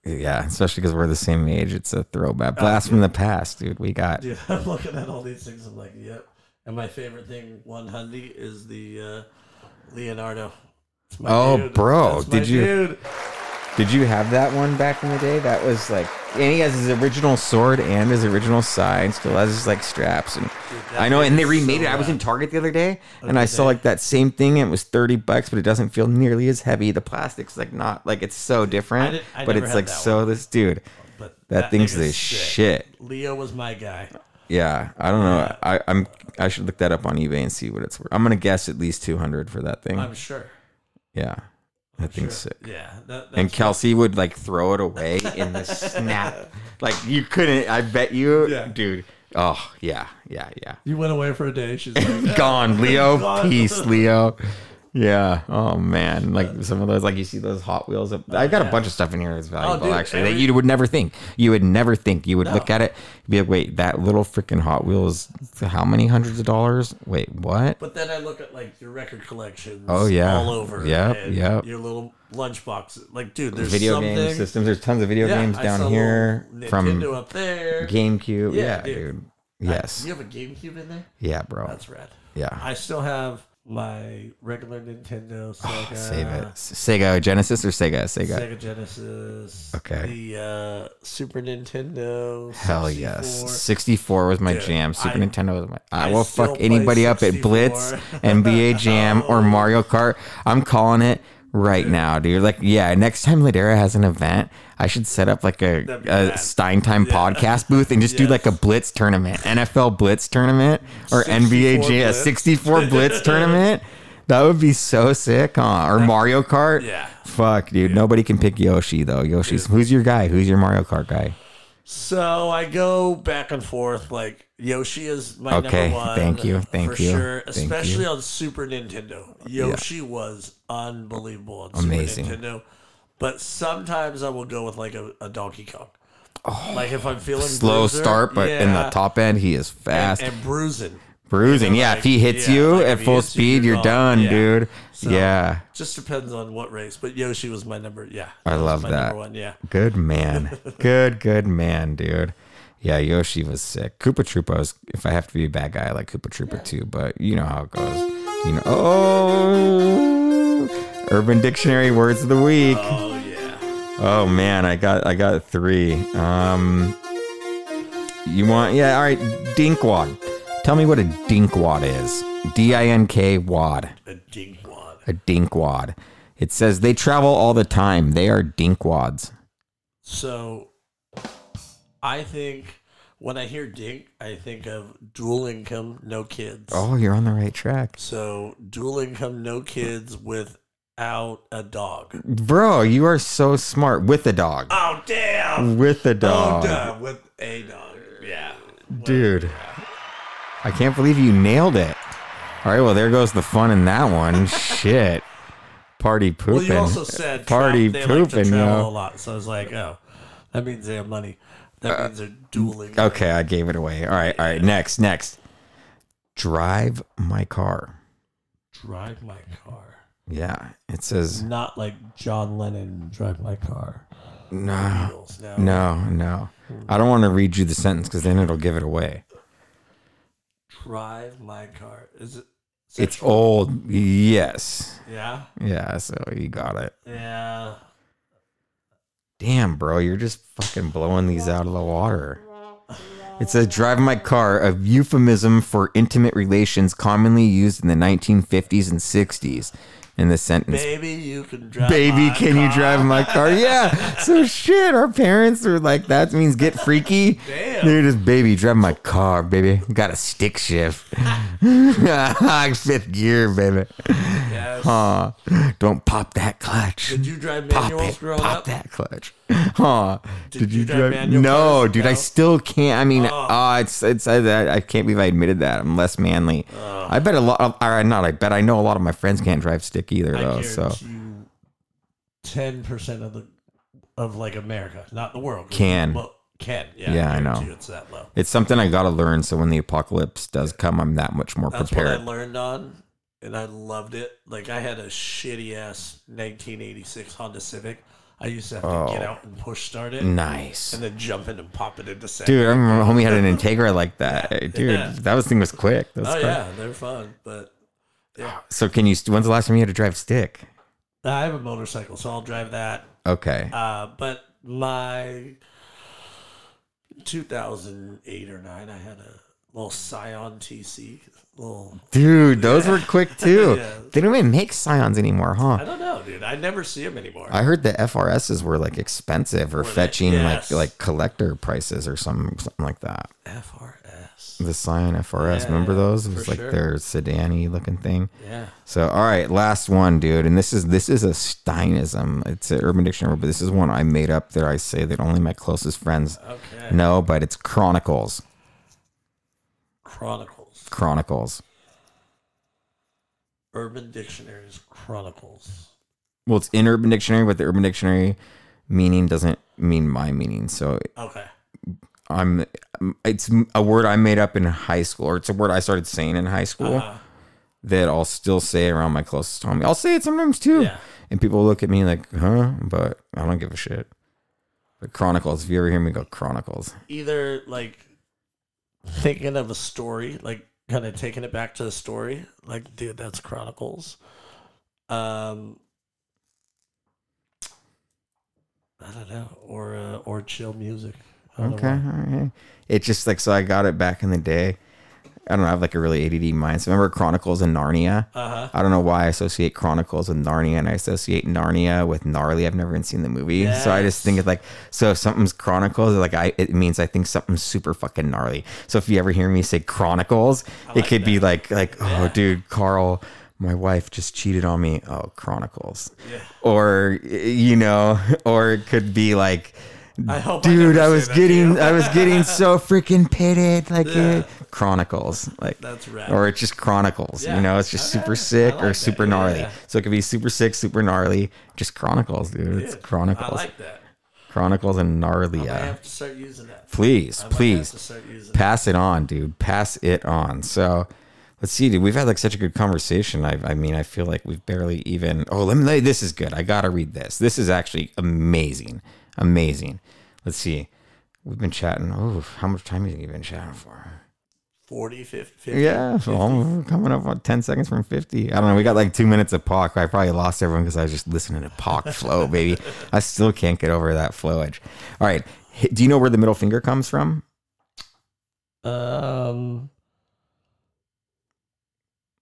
Yeah, especially because we're the same age. It's a throwback, oh, blast from the past, dude. We got Dude, I'm looking at all these things. I'm like, yep. And my favorite thing, one hundy, is the uh, Leonardo. Oh, dude. bro, That's did you- Dude. Did you have that one back in the day? That was like, and he has his original sword and his original side. Still has his like straps, and that I know. And they remade so it. I was in. Target the other day, and I saw like that same thing. And it was thirty bucks, but it doesn't feel nearly as heavy. The plastic's like not like it's so different, I did- I but it's like that so. This dude, But that, thing's the shit. Leo was my guy. Yeah, I don't know. I, I'm I should look that up on eBay and see what it's worth. I'm gonna guess at least two hundred for that thing. I'm sure. yeah, that thing's Sure. sick. Yeah. That, And Kelsey would like throw it away in the snap. Like you couldn't. I bet you, Yeah. dude. Oh yeah, yeah, yeah. You went away for a day. She's like, Gone, Leo. Gone. Peace, Leo. Yeah. Oh man, like some of those, like you see those Hot Wheels. Up. I got a bunch of stuff in here that's oh, valuable. dude, actually, that every- you would never think. You would never think. You would look at it, be like, wait, that little freaking Hot Wheel is how many hundreds of dollars? Wait, what? But then I look at like your record collections. Oh, yeah. all over. Yep, and yep. Your little lunchbox. Like, dude, there's video something. game systems. There's tons of video Yeah, games I down saw a here little from Nintendo up there. GameCube. Yeah, Yeah, dude. dude. Yes. you have a GameCube in there. Yeah, bro. That's rad. Yeah. I still have my regular Nintendo, Sega, Save it. Sega Genesis or Sega? Sega. Sega Genesis. Okay. The uh, Super Nintendo. Hell yes. 64 was my Dude, jam. Super I- Nintendo was my. I, I will fuck anybody up at Blitz, NBA Jam, or Mario Kart. I'm calling it right now, dude. Like, yeah, next time Ladera has an event, I should set up like a, a. Stein Time podcast booth and just do like a Blitz tournament, NFL Blitz tournament, or 64 NBA a 64 Blitz tournament. That would be so sick, huh? Or Mario Kart. Yeah. Fuck, dude. Nobody can pick Yoshi though. Yoshi's who's your guy? Who's your Mario Kart guy? So I go back and forth. Like Yoshi is my Okay, number one. thank you, thank for you, sure. thank Especially you. on Super Nintendo. Yoshi was unbelievable on Amazing. Super Nintendo. But sometimes I will go with like a, a Donkey Kong. Oh, like if I'm feeling Oh, Slow bruiser, start, but in the top end, he is fast. and, and bruising. Bruising. Yeah, like- if he hits yeah, you like at full you, speed, you're you're gone. done, Yeah. dude. So- yeah. Just depends on what race. But Yoshi was my number. Yeah, I love my that. Number one. Yeah. Good man. good, good man, dude. Yeah, Yoshi was sick. Koopa Troopa was, if I have to be a bad guy, I like Koopa Troopa too, but you know how it goes. You know, oh, Urban Dictionary words of the week. Oh yeah. Oh man, I got, I got three. Um, you want, yeah, all right, dinkwad. Tell me what a dinkwad is. D I N K wad. A dingwad. A dinkwad. It says they travel all the time. They are dinkwads. So, I think when I hear dink, I think of dual income, no kids. Oh, you're on the right track. So dual income, no kids without a dog. Bro, you are so smart with a dog. Oh damn! With a dog. Oh dog. damn! With a dog. Yeah. Dude. I can't believe you nailed it. All right, well, there goes the fun in that one. Shit. Party pooping. Well, you also said Party tra- they like to pooping, travel yo. a lot. So I was like, oh, that means they have money. That uh, means they're dueling. Okay, I gave it away. All right, all right. Next, next. Drive my car. Drive my car. Yeah, it says Not like John Lennon. Drive my car. no, Beatles, No. no, no. I don't want to read you the sentence because then it'll give it away. Drive my car. Is it? It's old. Yes. Yeah. Yeah, so you got it. Yeah. Damn, bro, you're just fucking blowing these out of the water. It says drive my car, a euphemism for intimate relations commonly used in the 1950s and 60s. In the sentence, Baby, you can drive. baby, can you drive my car? Yeah. So shit, our parents were like, that means get freaky. Damn. They're just, baby, drive my car, baby. Got a stick shift. Ah, fifth gear, baby. Yes. Huh. Don't pop that clutch. Did you drive Pop manuals it. growing Pop up? that clutch. Huh. Did, you you, drive drive? no, cars? dude, I still can't. I mean, Oh. uh, it's it's I, I can't believe I admitted that. I'm less manly. I bet a lot. Of, or not. I bet I know a lot of my friends can't drive stick either, though. So you, ten percent of the of like America, not the world, Can. Well, can. Yeah. Yeah, I know. It's that low. it's something I gotta learn. So when the apocalypse does come, I'm that much more That's prepared. what I learned on, and I loved it. Like I had a shitty ass 1986 Honda Civic. I used to have to get Oh. out and push start it, Nice. and then jump in and pop it into second. Dude, I remember my homie had an Integra like that. Dude, Yeah. that was thing was quick. Was oh quick. yeah, they're fun. But yeah, So can you? When's the last time you had to drive stick? I have a motorcycle, so I'll drive that. Okay. Uh, but my 2008 or 9, I had a little Scion TC. Little, Dude, those were quick too. Yeah. They don't even make Scions anymore, huh? I don't know, dude. I never see them anymore. I heard the FRSs were like expensive or they? fetching Yes. like like collector prices or something something like that. FRS. The Scion FRS, Yeah, remember yeah, those? It for was like sure. their sedan looking thing. Yeah. So all right, last one, dude, and this is this is a Steinism. It's an Urban Dictionary, but this is one I made up that I say that only my closest friends Okay. know. But it's Chronicles. Chronicles. Chronicles. Urban Dictionaries. Chronicles. Well, it's in Urban Dictionary, but the Urban Dictionary meaning doesn't mean my meaning. So Okay. I'm it's a word I made up in high school, or it's a word I started saying in high school Uh, that I'll still say around my closest homie. I'll say it sometimes too, Yeah. and people look at me like, "Huh?" But I don't give a shit. But Chronicles, if you ever hear me go Chronicles, either like thinking of a story, like kind of taking it back to the story, like dude, that's Chronicles. Um, I don't know, or uh, or chill music. I don't know okay, all right. It's just like so. I got it back in the day. I don't know. I have like a really ADD mind. So remember Chronicles and Narnia? Uh-huh. I don't know why I associate Chronicles with Narnia and I associate Narnia with gnarly. I've never even seen the movie. So I just think it's like, so if something's Chronicles, like I, it means I think something's super fucking gnarly. So if you ever hear me say Chronicles, it like could be like, like, oh dude, Carl, my wife just cheated on me. Oh, Chronicles. Yeah. Or, you know, or it could be like, I hope I dude, never I was getting. I was getting so freaking pitted, like uh, Yeah. it. Chronicles, like That's rad. or it's just Chronicles. Yeah. You know, it's just Okay. super sick I or like that. super gnarly. yeah. So it could be super sick, super gnarly, just Chronicles, dude. It's Chronicles, I like that. Chronicles and gnarly. I have to start using that. Please, I please. to start using pass it on, dude. Pass it on. So let's see, dude. We've had like such a good conversation. I, I mean, I feel like we've barely even. Oh, let me. This is good. I gotta read this. This is actually amazing, amazing. Let's see. We've been chatting. Oh, how much time have you been chatting for? 40, 50, 50 Yeah, so I'm coming up on 10 seconds from 50. I don't know. We got like two minutes of Pac. I probably lost everyone because I was just listening to Pac flow, baby. I still can't get over that flowage. All right. Do you know where the middle finger comes from? Um.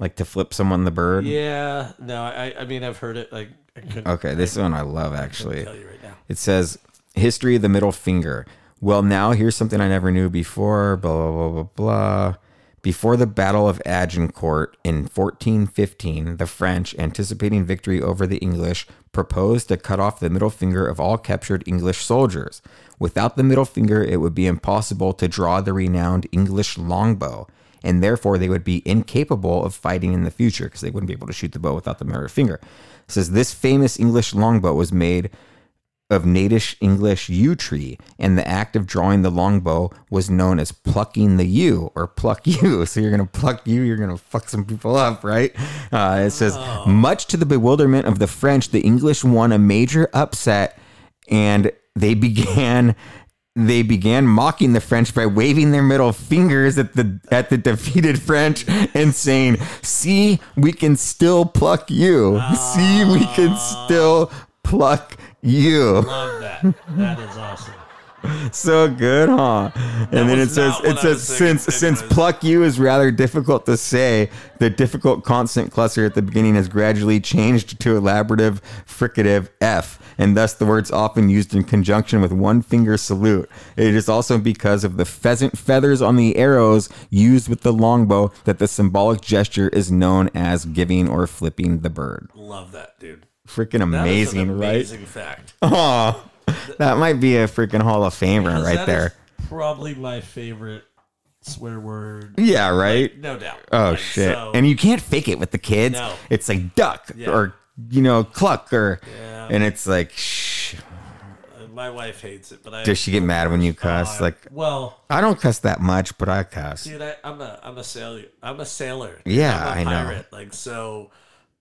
Like to flip someone the bird? Yeah. No. I. I mean, I've heard it. Like. I Okay, this one I love I actually. tell you right now. It says history of the middle finger. Well, now here's something I never knew before. Blah blah blah blah blah. Before the Battle of Agincourt in 1415, the French, anticipating victory over the English, proposed to cut off the middle finger of all captured English soldiers. Without the middle finger, it would be impossible to draw the renowned English longbow, and therefore they would be incapable of fighting in the future because they wouldn't be able to shoot the bow without the middle finger. It says this famous English longbow was made of natish English yew tree, and the act of drawing the longbow was known as plucking the yew or pluck yew. So you're gonna pluck yew, you're gonna fuck some people up, right? Uh, it says, much to the bewilderment of the French, the English won a major upset, and they began. They began mocking the French by waving their middle fingers at the at the defeated French and saying, "See, we can still pluck you. See, we can ah. still pluck you." Love that. That is awesome. so good, huh? and then it says it says since since pluck you is rather difficult to say, the difficult consonant cluster at the beginning has gradually changed to elaborative fricative f, and thus the word's often used in conjunction with one finger salute. It is also because of the pheasant feathers on the arrows used with the longbow that the symbolic gesture is known as giving or flipping the bird. Love that, dude. Freaking is amazing, right? amazing fact. Oh, that might be a freaking Hall of Famer right there. probably my favorite swear word. Yeah, right. No doubt. Oh Like, shit! so- and you can't fake it with the kids. No. It's like duck Yeah. or you know cluck or, Yeah. and it's like shh. my wife hates it, but I Does she get mad when you cuss? Uh, like well, I don't cuss that much, but I cuss. dude, I, I'm a I'm a sailor. I'm a sailor. Yeah, I'm a I know. pirate. Like so,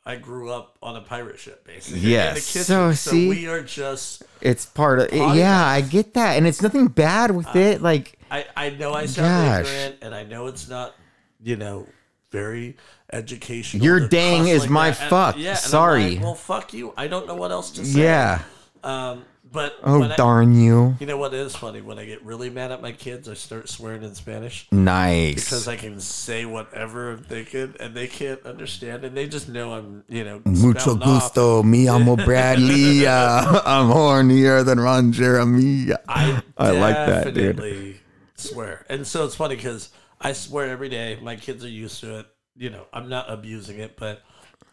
I grew up on a pirate ship, basically. Yes. In the kitchen. So, So, see? we are just. It's part of Podcast. yeah. I get that, and it's nothing bad with it. Like I I know I sound Gosh. ignorant, and I know it's not, you know, very educational. Your dang is like my that. Fuck. yeah, and I'm Sorry. like, well, fuck you. I don't know what else to say. yeah. Um, but Oh I- darn you! you know what is funny? When I get really mad at my kids, I start swearing in Spanish. Nice. because I can say whatever I'm thinking, and they can't understand, and they just know I'm, you know, Mucho spouting off. gusto, mi amo Bradley. Uh, I'm hornier than Ron Jeremy. I, I like that, dude. definitely Swear, and so it's funny because I swear every day. My kids are used to it. You know, I'm not abusing it, but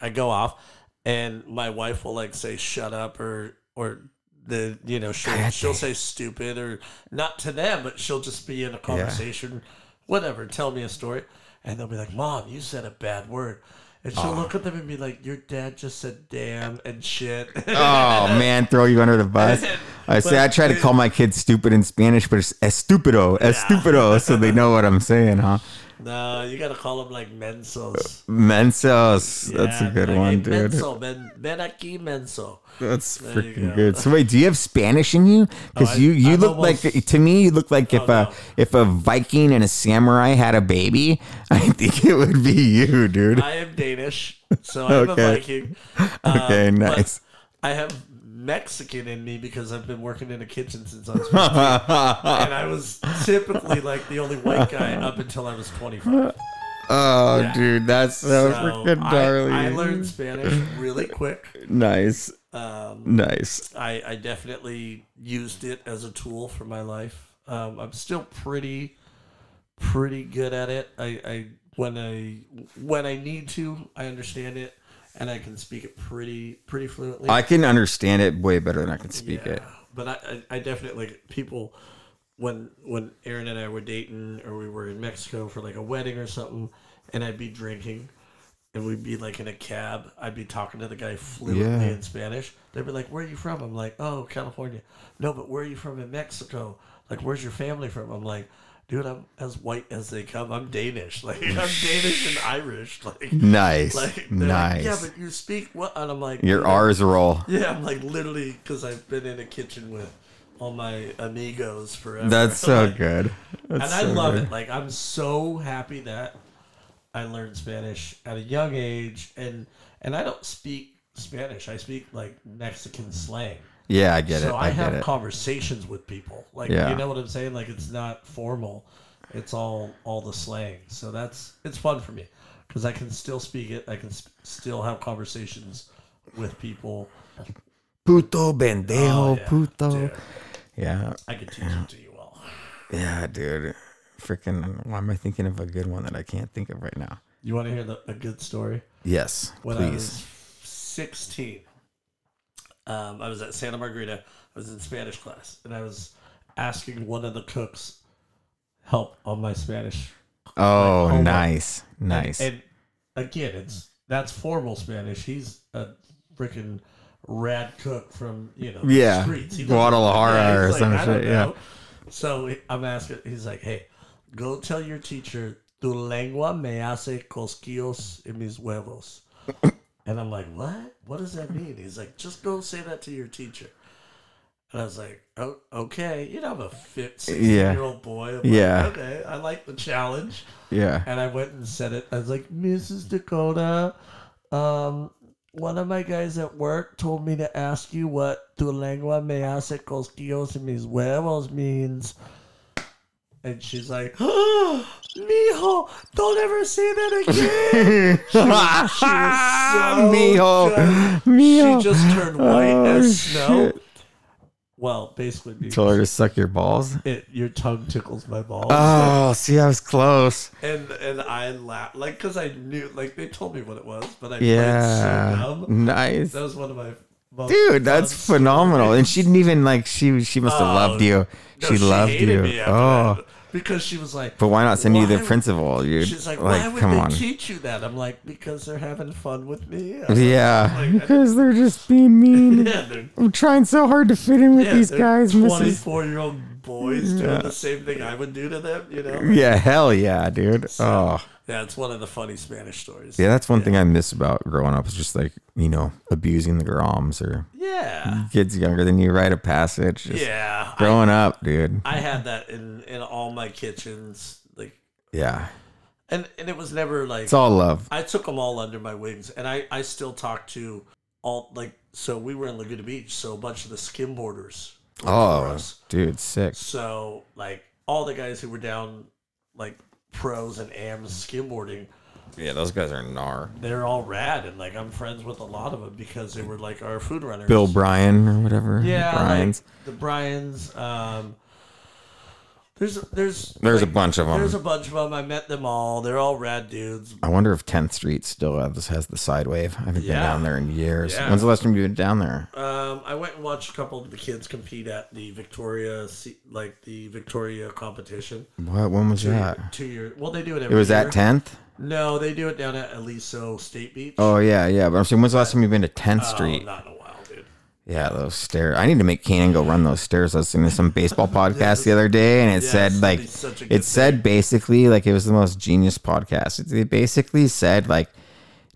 I go off, and my wife will like say "shut up" or or the you know she'll she'll say stupid or not to them, but she'll just be in a conversation, whatever, tell me a story, and they'll be like, "Mom, you said a bad word." And she'll look at them and be like, "Your dad just said damn and shit." Oh man, throw you under the bus. I say I try to call my kids stupid in Spanish, but it's estupido, estupido, so they know what I'm saying, huh? no, you gotta call them like mensos. Mensos, that's a good like, one, "Hey, dude. Menso, ven, ven aquí, menso. That's you freaking go. good. So wait, do you have Spanish in you? Because I- you you I'm look almost- like to me you look like if Oh, a no. if a Viking and a samurai had a baby, I think it would be you, dude. I am Danish, so I'm Okay. a Viking. Okay, Um, but nice. I have Mexican in me because I've been working in a kitchen since I was 15. and I was typically like the only white guy up until I was 25. Oh, Yeah. dude, that's so, So freaking I, darling. I learned Spanish really quick. nice, Um, nice. I, I definitely used it as a tool for my life. Um, I'm still pretty pretty good at it. I, I when I when I need to, I understand it, and I can speak it pretty pretty fluently. I can understand it way better than I can speak it. But I, I, I definitely people when when Aaron and I were dating or we were in Mexico for like a wedding or something, and I'd be drinking, and we'd be like in a cab. I'd be talking to the guy fluently Yeah. in Spanish. They'd be like, "Where are you from?" I'm like, "Oh, California." No, but where are you from in Mexico? Like, where's your family from? I'm like. Dude, I'm as white as they come. I'm Danish. Like I'm Danish and Irish. Like, Nice, like they're like, nice. yeah, but you speak what? And I'm like, Your "Yeah." R's roll. Yeah, I'm like literally because I've been in a kitchen with all my amigos forever. That's so Like, good. and I so love good. it. Like I'm so happy that I learned Spanish at a young age, and and I don't speak Spanish. I speak like Mexican mm. slang. Yeah, I get so it. I, I, have it. conversations with people. Like Yeah. you know what I'm saying? Like it's not formal. It's all all the slang. So that's it's fun for me because I can still speak it. I can sp- still have conversations with people. Puto bendejo, Oh, yeah, puto. dude. Yeah, I can teach it to you all. yeah, dude. Freaking. Why am I thinking of a good one that I can't think of right now? You want to hear the, a good story? Yes, When I was 16, um, I was at Santa Margarita. I was in Spanish class, and I was asking one of the cooks help on my Spanish. Oh, nice, nice. And, again, it's that's formal Spanish. He's a freaking rad cook from you know the Yeah, streets. Guadalajara or some shit, yeah. So I'm asking. He's like, "Hey, go tell your teacher tu lengua me hace cosquillos en mis huevos." and I'm like, "What? What does that mean?" He's like, "Just go say that to your teacher." And I was like, "Oh, okay." You know, I'm a 16 Yeah. year old boy. I'm like, Yeah. okay, I like the challenge. yeah. And I went and said it. I was like, Mrs. Dakota, um, one of my guys at work told me to ask you what tu lengua me hace cosquillos en mis huevos means. And she's like, oh, mijo, don't ever say that again. She was, she was so Mijo. good. Mijo. She just turned white Oh, as snow. shit. Well, basically, means Told her to suck your balls. it, your tongue tickles my balls. Oh, see, I was close. And and I laughed like because I knew like they told me what it was, but I Yeah, so nice, That was one of my most dude. That's phenomenal. And she didn't even like. She she must have Oh, loved you. No, she, loved hated you. Oh, that, because she was like, but why not send you the Why- principal, dude? she's like, why would come they on. teach you that? I'm like, because they're having fun with me. I was Yeah, oh like, because they're just being mean. yeah, they're, I'm trying so hard to fit in with yeah, these they're guys, Mrs. 24 year old boys doing the same thing I would do to them. You know? Yeah, hell yeah, dude. Oh, Yeah, it's one of the funny Spanish stories. yeah, that's one thing I miss about growing up is just like you know abusing the groms or Yeah, kids younger than you write a passage. Yeah. I, growing up, dude. I had that in in all my kitchens, like, Yeah, and and it was never like it's all love. I took them all under my wings, and I I still talk to all like so we were in Laguna Beach, so a bunch of the skimboarders. Oh, dude, sick. so like all the guys who were down like pros and AMs skimboarding, Yeah, those guys are gnar. they're all rad, and like I'm friends with a lot of them because they were like our food runners. Bill Bryan or whatever. yeah, Bryan's. like the Bryans. Um, there's there's There's a bunch of them. There's a bunch of them. I met them all. They're all rad dudes. I wonder if 10th Street still has, has the side wave. I haven't been Yeah. down there in years. Yeah. When's the last time you were down there? Um, I went and watched a couple of the kids compete at the Victoria, se- like the Victoria competition. What? When was that? two years. Well, they do it every. Year. It was year. at 10th? No, they do it down at Aliso State Beach. Oh, yeah, yeah. But I'm saying, when's the last time you've been to 10th Oh, Street? not in a while. Yeah, those stairs. I need to make Kanan go run those stairs. I was listening to some baseball podcast the other day, and it said like be such a it good said basically like it was the most genius podcast. It, basically said like,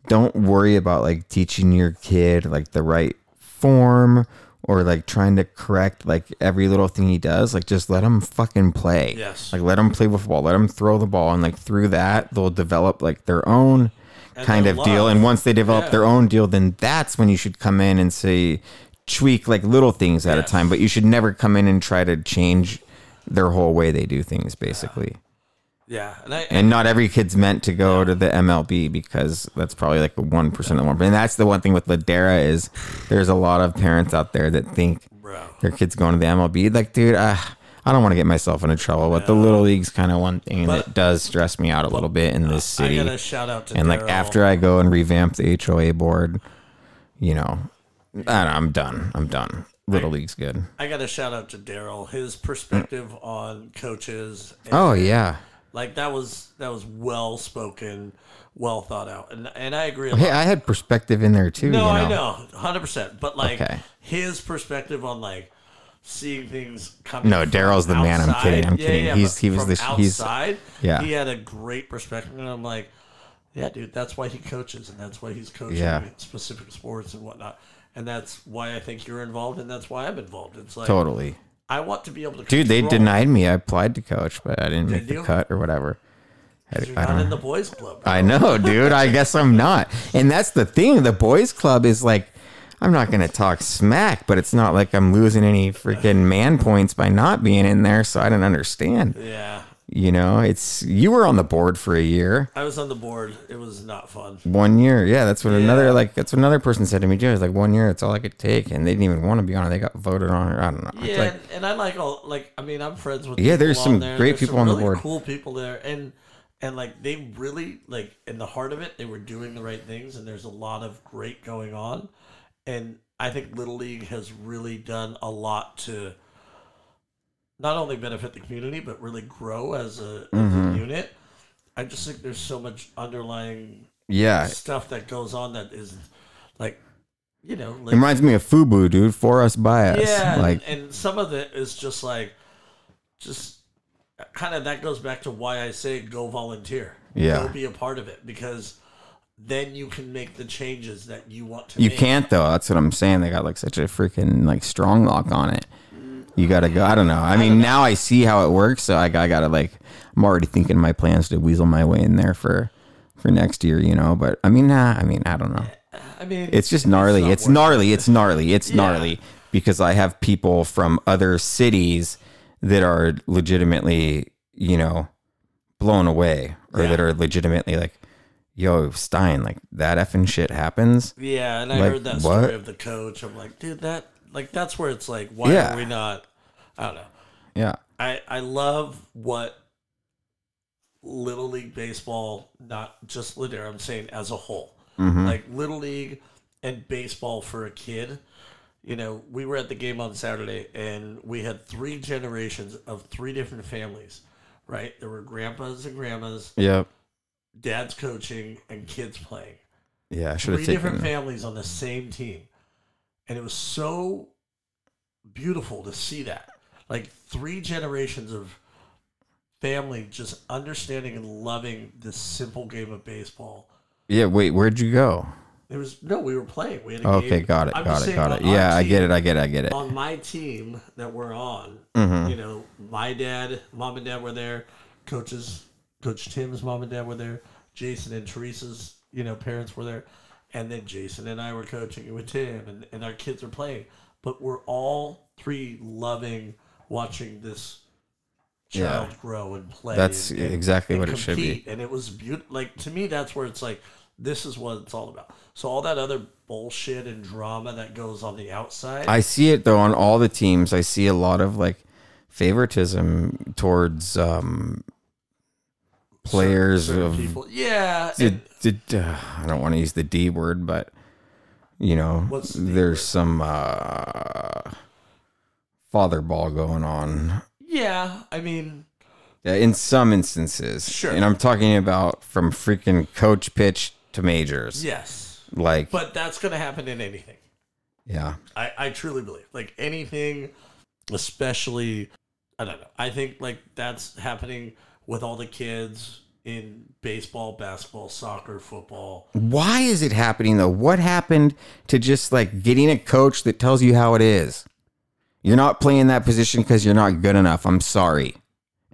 don't worry about like teaching your kid like the right form or like trying to correct like every little thing he does. Like just let him fucking play. Yes. Like let him play with the ball. Let him throw the ball, and like through that they'll develop like their own And kind of deal. And once they develop Yeah. their own deal, then that's when you should come in and say tweak like little things at a time. But you should never come in and try to change their whole way they do things, basically. Yeah, and I And not every kid's meant to go to the MLB because that's probably like the one percent of the one. And that's the one thing with Ladera is there's a lot of parents out there that think bro. their kids going to the MLB. Like, dude, uh, I don't want to get myself into trouble, but the little league's kind of one thing But- that does stress me out a little bit in this city. gotta shout out to and like after I go and revamp the HOA board, you know, I don't know, I'm done. I'm done. Little league's good. I got a shout out to Daryl. His perspective mm. on coaches. and- Oh yeah. like that was that was well spoken, well thought out, and and I agree. Hey. I had perspective in there too. no, you know? I know, hundred percent. But like Okay. his perspective on like seeing things coming. No, Daryl's the man. I'm kidding, I'm yeah, kidding. yeah, He's- he was from the- he's- yeah. he had a great perspective, and I'm like, yeah, dude, that's why he coaches, and that's why he's coaching Yeah. specific sports and whatnot. And that's why I think you're involved, and that's why I'm involved. It's like Totally. I want to be able to. Dude, they denied me. I applied to coach, but I didn't make Did the you? cut or whatever. I, You're I not in the boys' club. bro. I know, dude. I guess I'm not. And that's the thing. The boys club is like I'm not gonna talk smack, but it's not like I'm losing any freaking man points by not being in there, so I don't understand. Yeah, You know, it's you were on the board for a year. I was on the board. It was not fun. One year. Yeah, that's what another like that's what another person said to me. It's like one year, it's all I could take. And they didn't even want to be on it. They got voted on it. I don't know. Yeah, like and, and I like all like I mean I'm friends with Yeah, there's some there. great There's people on the board. cool people there, and and like they really like in the heart of it, they were doing the right things, and there's a lot of great going on, and I think Little League has really done a lot to not only benefit the community but really grow as a, Mm-hmm. a unit. I just think there's so much underlying yeah. stuff that goes on that is like you know It reminds me of Fubu, dude. For us by us. yeah, and- Like and, some of it is just like, just kind of that goes back to why I say go volunteer. Yeah. go be a part of it because then you can make the changes that you want to. You make. can't though. That's what I'm saying. They got like such a freaking like strong lock on it. You gotta go. I don't know. I mean, now I see how it works. So I, I gotta like. I'm already thinking my plans to weasel my way in there for for next year. You know. But I mean, nah. I mean, I don't know. I mean, It's just gnarly. not It's gnarly. It's gnarly. It's Yeah. gnarly because I have people from other cities that are legitimately, you know, blown away or Yeah. that are legitimately like, yo, Stein, like that effing shit happens. Yeah, and I Like, heard that what? story of the coach. I'm like, dude, that like that's where it's like, why Yeah. are we not? I don't know. Yeah. I I love what Little League baseball, not just Ladera, I'm saying as a whole. Mm-hmm. Like Little League and baseball for a kid. You know, we were at the game on Saturday and we had three generations of three different families, right? There were grandpas and grandmas, Yep. dads coaching, and kids playing Yeah. I should have three different families on the same team. And it was so beautiful to see that. Like three generations of family just understanding and loving this simple game of baseball. Yeah. Wait. Where'd you go? There was no, we were playing. We had a Okay. game. Got it. I'm Got it. Got it. Yeah. I get it. I get it. I get it. On my team that we're on, Mm-hmm. you know, my dad, mom and dad were there. Coaches, Coach Tim's mom and dad were there. Jason and Teresa's, you know, parents were there. And then Jason and I were coaching it with Tim, and, and our kids are playing. But we're all three loving watching this child Yeah. grow and play. That's and- and- exactly and what it should be. And it was beautiful. Like, to me, that's where it's like, this is what it's all about. So, all that other bullshit and drama that goes on the outside. I see it though on all the teams. I see a lot of like favoritism towards um players certain of people. Yeah, the, and the, uh, I don't want to use the D word, but you know, the there's word? some uh, father ball going on. yeah. I mean, Yeah, in some instances, Sure. And I'm talking about from freaking coach pitch to majors. yes, Like, but that's going to happen in anything. yeah, I, I truly believe, like anything, especially, I don't know. I think like that's happening with all the kids in baseball, basketball, soccer, football. why is it happening though? What happened to just like getting a coach that tells you how it is? You're not playing that position because you're not good enough. I'm sorry.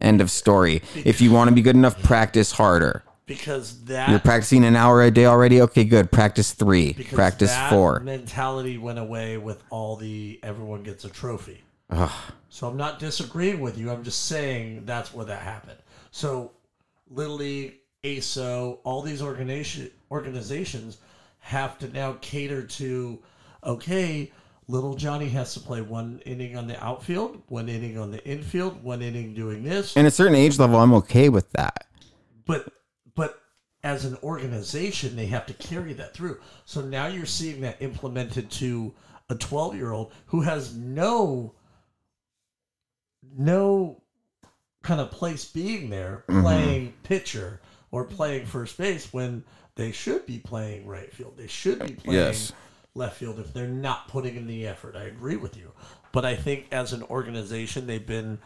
End of story. If you want to be good enough, practice harder. Because that You're practicing an hour a day already. Okay, good. Practice three. because Practice that four. mentality went away with all the everyone gets a trophy. Ugh. So I'm not disagreeing with you. I'm just saying that's where that happened. So Little League, ASO, all these organization organizations have to now cater to okay, little Johnny has to play one inning on the outfield, one inning on the infield, one inning doing this. And a certain age level, I'm okay with that. but but as an organization they have to carry that through so now you're seeing that implemented to a 12 year old who has no no kind of place being there Mm-hmm. playing pitcher or playing first base when they should be playing right field they should be playing Yes. left field if they're not putting in the effort i agree with you but i think as an organization they've been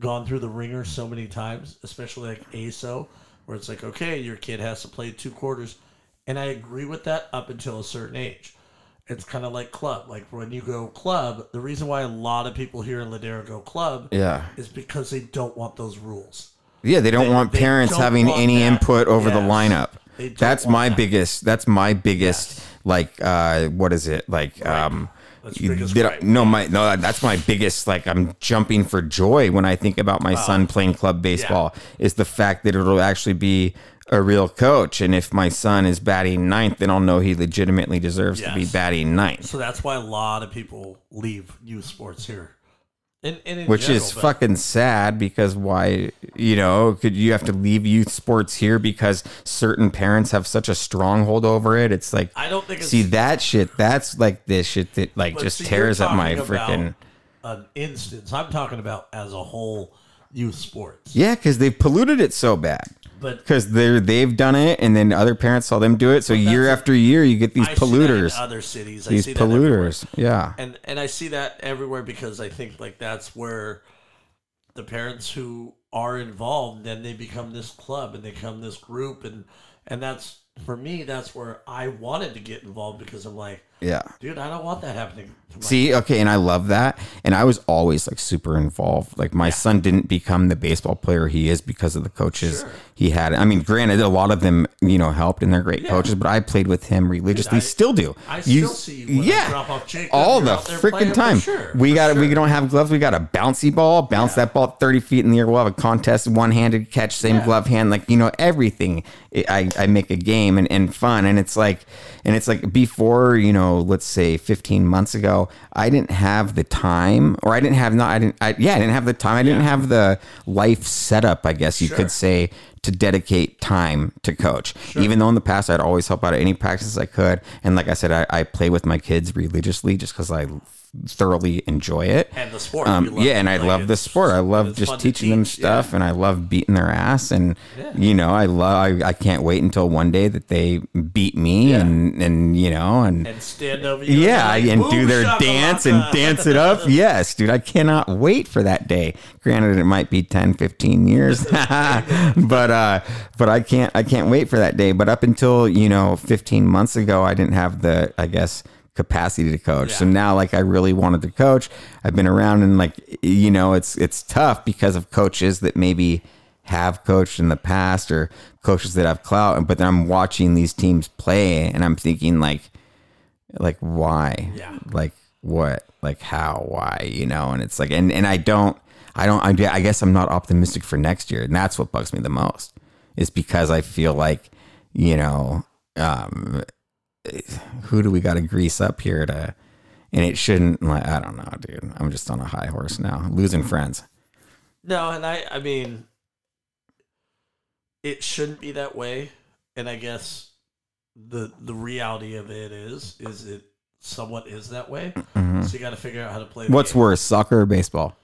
gone through the ringer so many times, especially like ASO, where it's like, okay, your kid has to play two quarters. And I agree with that up until a certain age. It's kind of like club. Like when you go club, the reason why a lot of people here in Ladera go club Yeah. is because they don't want those rules. Yeah, they don't They- want they parents don't having want any that. input over the lineup. That's my that. biggest. That's my biggest. Yes. Like, uh, what is it? Like, um, you- biggest no, my no. That's my biggest. Like, I'm jumping for joy when I think about my son playing club baseball. Is the fact that it'll actually be a real coach, and if my son is batting ninth, then I'll know he legitimately deserves to be batting ninth. So that's why a lot of people leave youth sports here. And in which general, is but- fucking sad because why you know could you have to leave youth sports here because certain parents have such a stronghold over it it's like I don't think it's see that shit that's like this shit that like just see, tears up my freaking an instance. I'm talking about as a whole youth sports. yeah because they've polluted it so bad But because they're they've done it and then other parents saw them do it so year after year you get these I see that in polluters. other cities. I these polluters yeah. And and I see that everywhere because I think like that's where the parents who are involved then they become this club and they become this group and and that's for me that's where I wanted to get involved because I'm like, yeah dude, I don't want that happening. See, okay, and I love that. And I was always like super involved. Like my son didn't become the baseball player he is because of the coaches Sure. he had. I mean, granted, a lot of them, you know, helped and they're great coaches, but I played with him religiously. I- still do. I still see you when I drop off Jacob, all the out there playing freaking time. sure, we got we don't have gloves. We got a bouncy ball. Bounce that ball thirty feet in the air. We'll have a contest, one handed catch, same Yeah. glove hand. Like you know everything. I I make a game and, and fun, and it's like and it's like before you know, let's say fifteen months ago, I didn't have the time, or I didn't have not I didn't I, yeah I didn't have the time. I didn't have the life setup. I guess you Sure. could say to dedicate time to coach. Even though in the past I'd always help out at any practice I could, and like I said, I, I play with my kids religiously just because I thoroughly enjoy it. And the sport, Um, yeah, and I Like, love the sport. I love just teaching them stuff, yeah. and I love beating their ass. And Yeah. you know, I love. I, I can't wait until one day that they beat me, Yeah. and and you know, and and stand over you. yeah, like, and do their shakalaka." dance and dance it up. Yes, dude, I cannot wait for that day. Granted, it might be 10, 15 years, but uh, but I can't I can't wait for that day. But up until you know, fifteen months ago, I didn't have the I guess capacity to coach. So now, like, I really wanted to coach. I've been around and like you know, it's it's tough because of coaches that maybe have coached in the past or coaches that have clout but then i'm watching these teams play and i'm thinking like like why Yeah. like what like how why you know and it's like and and i don't i don't i guess i'm not optimistic for next year and that's what bugs me the most is because i feel like you know um who do we got to grease up here to and it shouldn't like i don't know dude i'm just on a high horse now losing friends No, and I I mean it shouldn't be that way. And I guess the the reality of it is is it somewhat is that way. Mm-hmm. So you got to figure out how to play. What's game. worse soccer or baseball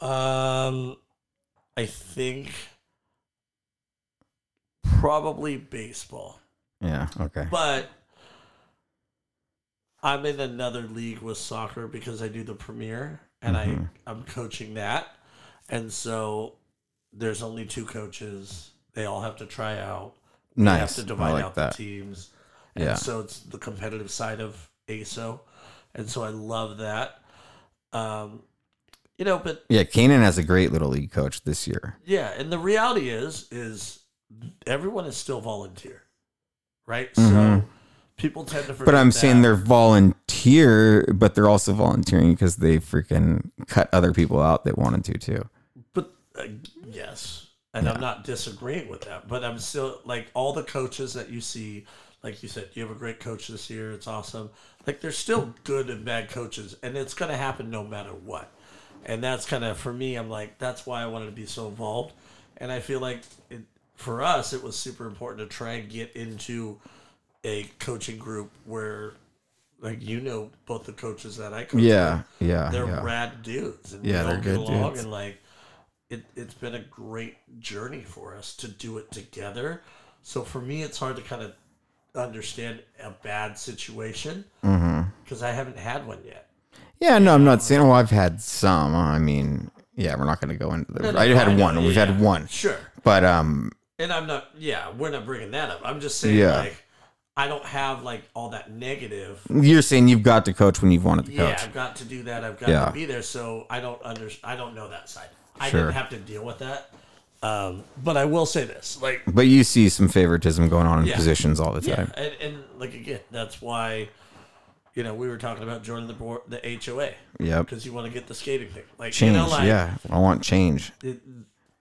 Um, I think probably baseball, yeah okay but I'm in another league with soccer because I do the premier and Mm-hmm. I I'm coaching that, and so there's only two coaches. They all have to try out. We have nice to divide like out that the teams. And Yeah. so it's the competitive side of ASO. And so I love that. Um, you know, but yeah Kanan has a great little league coach this year yeah, and the reality is is everyone is still volunteer. Right? Mhm. So people tend to forget But I'm saying they're volunteer, but they're also volunteering because they freaking cut other people out that wanted to too. But uh, yes, and I'm not disagreeing with that. But I'm still like all the coaches that you see, like you said, you have a great coach this year. It's awesome. Like there's still good and bad coaches, and it's gonna happen no matter what. And that's kind of for me. I'm like that's why I wanted to be so involved, and I feel like it, for us it was super important to try and get into a coaching group where, like you know, both the coaches that I coach. Yeah, with, yeah, they're yeah. rad dudes, and Yeah, we all they're get good along, dudes. and like it, it's been a great journey for us to do it together. So for me, it's hard to kind of understand a bad situation Mm-hmm. because I haven't had one yet. Yeah, no, I'm not saying. Oh, I've had some. I mean, yeah, we're not going to go into the. No, no, I had I one. We've yeah, had one, Sure. but um, And I'm not, yeah, we're not bringing that up. I'm just saying, Yeah. like, I don't have, like, all that negative. you're saying you've got to coach when you've wanted to Yeah, coach. Yeah, I've got to do that. I've got Yeah. to be there. So I don't under, I don't know that side. I Sure. didn't have to deal with that. Um, but I will say this, like, But you see some favoritism going on in Yeah. positions all the Yeah, time. and, and like again, that's why, you know, we were talking about joining the board, the HOA, Yep. because you want to get the skating thing. Like Change. you know, like yeah, I want change. it,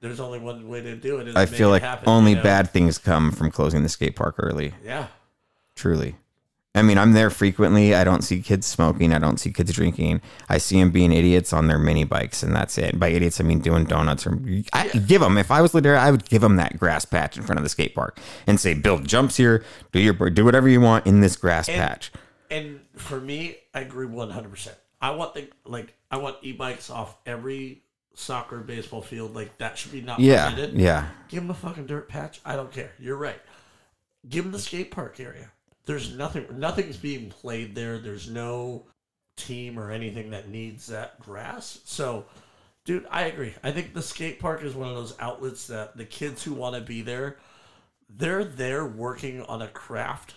there's only one way to do it. is I feel like happen, only you know? bad things come from closing the skate park early. Yeah, Truly. I mean, I'm there frequently. I don't see kids smoking. I don't see kids drinking. I see them being idiots on their mini bikes, and that's it. By idiots, I mean doing donuts. Or I give them. If I was there, I would give them that grass patch in front of the skate park and say, "Build jumps here. Do your do whatever you want in this grass patch." and for me, I agree one hundred percent. I want the like I want e-bikes off every soccer baseball field. Like that should be not Yeah, permitted. yeah, Give them a fucking dirt patch. I don't care. You're right. Give them the skate park area. There's nothing. Nothing's being played there. There's no team or anything that needs that grass. So, dude, I agree. I think the skate park is one of those outlets that the kids who want to be there, they're there working on a craft.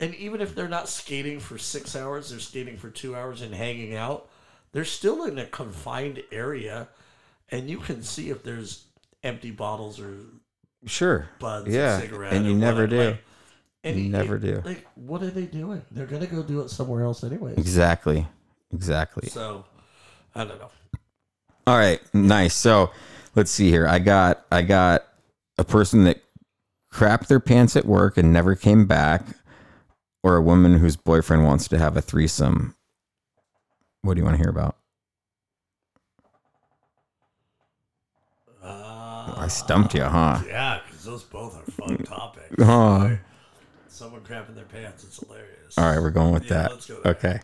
And even if they're not skating for six hours, they're skating for two hours and hanging out. They're still in a confined area, and you can see if there's empty bottles or sure. buds, Yeah, and and you never do. Like, and You never do. Like, what are they doing? They're gonna go do it somewhere else anyway. Exactly, exactly. So, I don't know. All right, nice. So let's see here. I got I got a person that crapped their pants at work and never came back, or a woman whose boyfriend wants to have a threesome. What do you want to hear about? Uh, I stumped you, huh? yeah, because those both are fun topics. Huh. Someone crapping their pants, it's hilarious. All right, we're going with Yeah, that. let's go. Okay.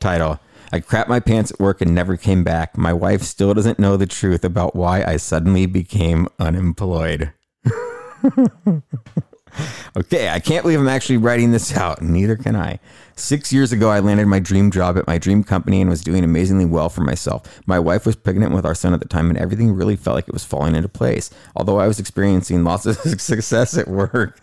Title. I crapped my pants at work and never came back. My wife still doesn't know the truth about why I suddenly became unemployed. okay, I can't believe I'm actually writing this out. Neither can I. Six years ago, I landed my dream job at my dream company and was doing amazingly well for myself. My wife was pregnant with our son at the time, and everything really felt like it was falling into place. Although I was experiencing lots of success at work,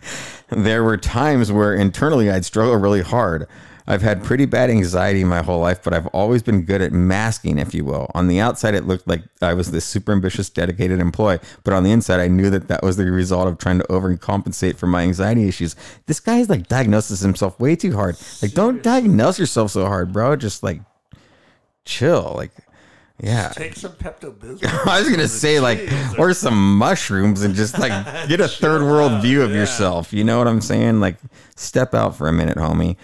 there were times where internally I'd struggle really hard. I've had pretty bad anxiety my whole life, but I've always been good at masking, if you will. On the outside, it looked like I was this super ambitious, dedicated employee, but on the inside, I knew that that was the result of trying to overcompensate for my anxiety issues. This guy's like diagnoses himself way too hard. Like, don't diagnose yourself so hard, bro. Just like chill. Like, yeah. Take some Pepto Bismol. I was gonna say like, or some mushrooms and just like get a third world view of yourself. You know what I'm saying? Like, step out for a minute, homie.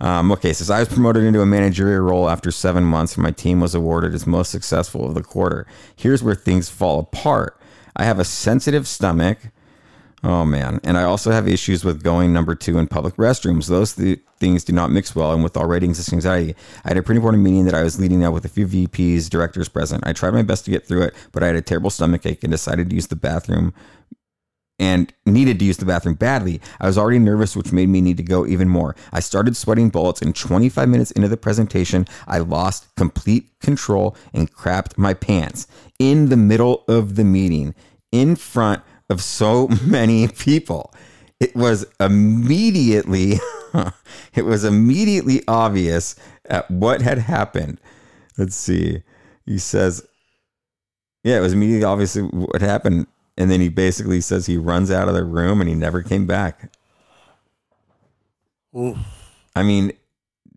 Um, okay, so I was promoted into a managerial role after seven months, and my team was awarded as most successful of the quarter. Here's where things fall apart. I have a sensitive stomach. Oh man, and I also have issues with going number two in public restrooms. Those th- things do not mix well, and with already existing anxiety, I had a pretty important meeting that I was leading out with a few VPs, directors present. I tried my best to get through it, but I had a terrible stomach ache and decided to use the bathroom and needed to use the bathroom badly. I was already nervous, which made me need to go even more. I started sweating bullets, and 25 minutes into the presentation, I lost complete control and crapped my pants in the middle of the meeting in front of so many people. It was immediately it was immediately obvious at what had happened. Let's see. He says yeah, it was immediately obvious what happened. And then he basically says he runs out of the room and he never came back. I mean,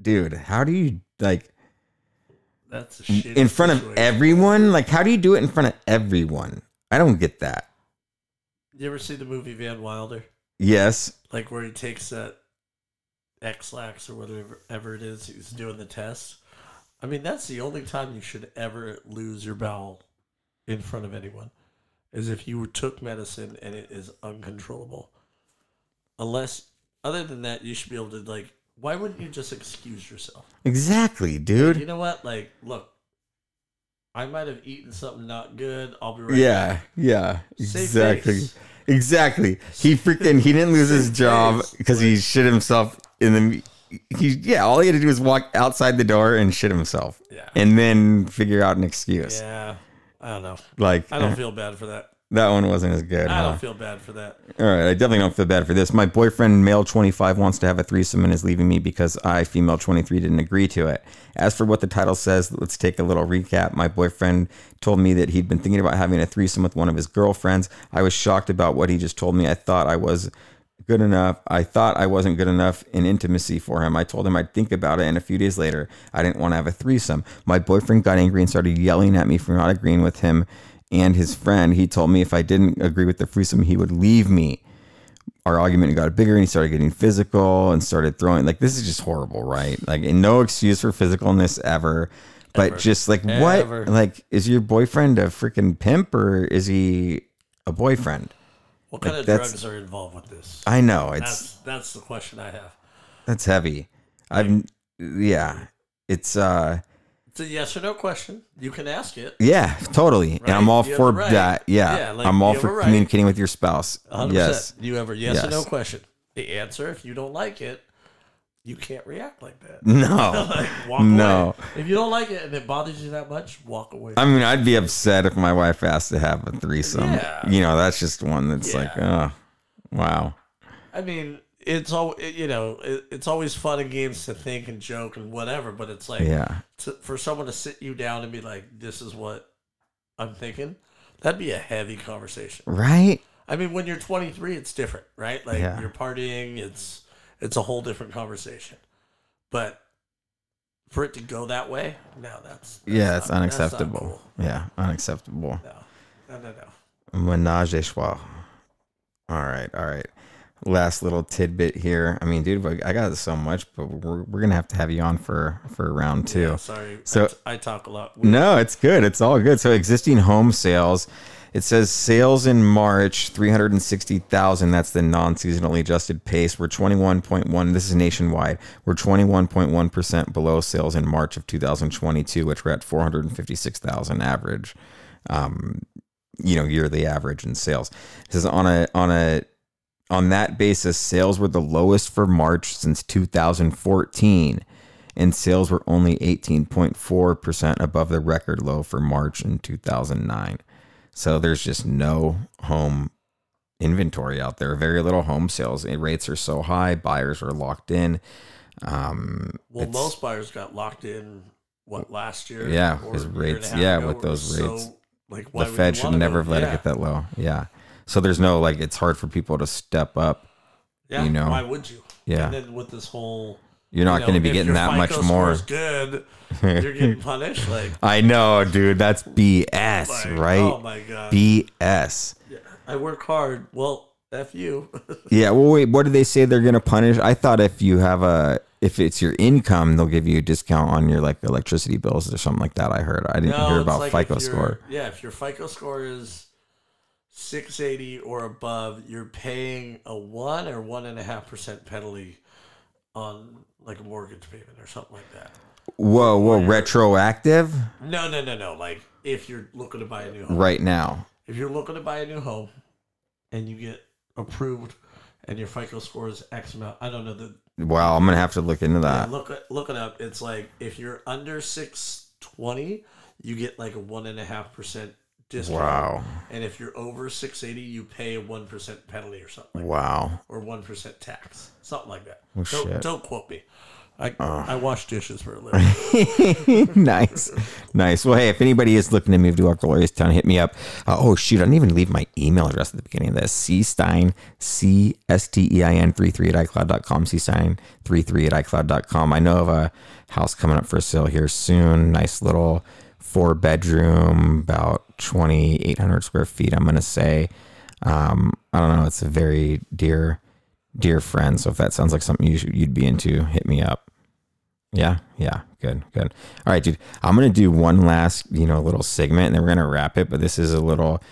dude, how do you like that's in front of everyone? Like, how do you do it in front of everyone? I don't get that. You ever see the movie Van Wilder? Yes. Like where he takes that Ex-Lax or whatever ever it is he's doing the test. I mean, that's the only time you should ever lose your bowel in front of anyone, is if you took medicine and it is uncontrollable. Unless, other than that, you should be able to like. Why wouldn't you just excuse yourself? Exactly, dude. You know what? Like, look, I might have eaten something not good. I'll be right Yeah, back. yeah, Save exactly, face. exactly. He freaking he didn't lose his job because he shit himself in the. He yeah, all he had to do was walk outside the door and shit himself, Yeah. and then figure out an excuse. Yeah. I don't know. Like I don't eh. feel bad for that. that one wasn't as good. I huh? don't feel bad for that. All right, I definitely don't feel bad for this. My boyfriend, male 25, wants to have a threesome and is leaving me because I, female 23, didn't agree to it. As for what the title says, let's take a little recap. My boyfriend told me that he'd been thinking about having a threesome with one of his girlfriends. I was shocked about what he just told me. I thought I was good enough. I thought I wasn't good enough in intimacy for him. I told him I'd think about it, and a few days later, I didn't want to have a threesome. My boyfriend got angry and started yelling at me for not agreeing with him and his friend. He told me if I didn't agree with the threesome, he would leave me our argument got bigger and he started getting physical and started throwing like this is just horrible right like and no excuse for physicalness ever but Ever. just like Ever. what like is your boyfriend a freaking pimp or is he a boyfriend What kind of that's- drugs are involved with this? i know it's That's that's the question I have. that's heavy i've yeah it's uh It's a yes or no question. You can ask it. yeah totally and i'm all You for right. that yeah, Yeah, like, i'm all for right. communicating with your spouse 100%. yes You have a yes, or no question. The answer, if you don't like it, you can't react like that. no like, walk No. away. If you don't like it and it bothers you that much, walk away. I mean, I'd be upset if my wife asked to have a threesome. Yeah. You know, that's just one that's like, oh, wow. I mean, it's all you know. It, it's always fun and games to think and joke and whatever, but it's like Yeah. to, for someone to sit you down and be like, "This is what I'm thinking." That'd be a heavy conversation. Right? I mean, when you're 23, it's different, right? Like Yeah. you're partying, it's it's a whole different conversation. But for it to go that way, no, that's, that's Yeah, it's not- that's not unacceptable. cool. Yeah, unacceptable. No, no, no, no. Menage a trois. All right, all right. Last little tidbit here. I mean, dude, I got so much, but we're, we're gonna have to have you on for for round two. Yeah, sorry, So- I, t- I talk a lot. No, it's good. It's all good. So existing home sales. It says sales in March, 360,000. That's the non-seasonally adjusted pace. We're 21.1. This is nationwide. We're 21.1% below sales in March of 2022, which we're at 456,000 average. Um, you know, yearly average in sales. It says on a on a on that basis, sales were the lowest for March since 2014 and sales were only 18.4% above the record low for March in 2009. So there's just no home inventory out there. Very little home sales. Rates are so high, buyers are locked in. Um, Well, most buyers got locked in what last year? Yeah, his a year and a rates- yeah, with those so, rates. like, why the Fed should never have let yeah. it get that low. Yeah. So there's no like it's hard for people to step up. Yeah, you know. why would you? Yeah. And then with this whole, You're not you know, going to be getting that much more. good, you're getting punished. Like, I know, dude. That's BS, like, oh right? Oh my god, BS. Yeah, I work hard. Well, f you. Yeah. Well, wait. What did they say they're going to punish? I thought if you have a, if it's your income, they'll give you a discount on your like electricity bills or something like that. I heard. I didn't No, hear about like FICO score. Yeah, if your FICO score is 680 or above, you're paying a one or one and a half percent penalty on like a mortgage payment or something like that. Whoa, whoa, retroactive No, no, no, no. Like if you're looking to buy a new home, right now. if you're looking to buy a new home and you get approved and your FICO score is X amount, I don't know the Wow, I'm gonna have to look into that. look it- look it up. It's like if you're under six twenty, you get like a one and a half percent discount. Wow, And if you're over six eighty, you pay a one percent penalty or something like wow. that, or one percent tax, something like that. Oh, don't, shit. don't quote me. I I wash dishes for a living. nice, nice. Well, hey, if anybody is looking to move to our glorious town, hit me up. Uh, oh shoot, I didn't even leave my email address at the beginning of this. C Stein, C S T E I N three three at iCloud.com. C Stein three three at iCloud.com. I know of a house coming up for sale here soon. Nice little four bedroom, about twenty eight hundred square feet. I'm gonna say. Um, I don't know. It's a very dear dear friend. So if that sounds like something you should, you'd be into, hit me up. Yeah, yeah, good, good. All right, dude. I'm gonna do one last, you know, little segment, and then we're gonna wrap it. But this is a little,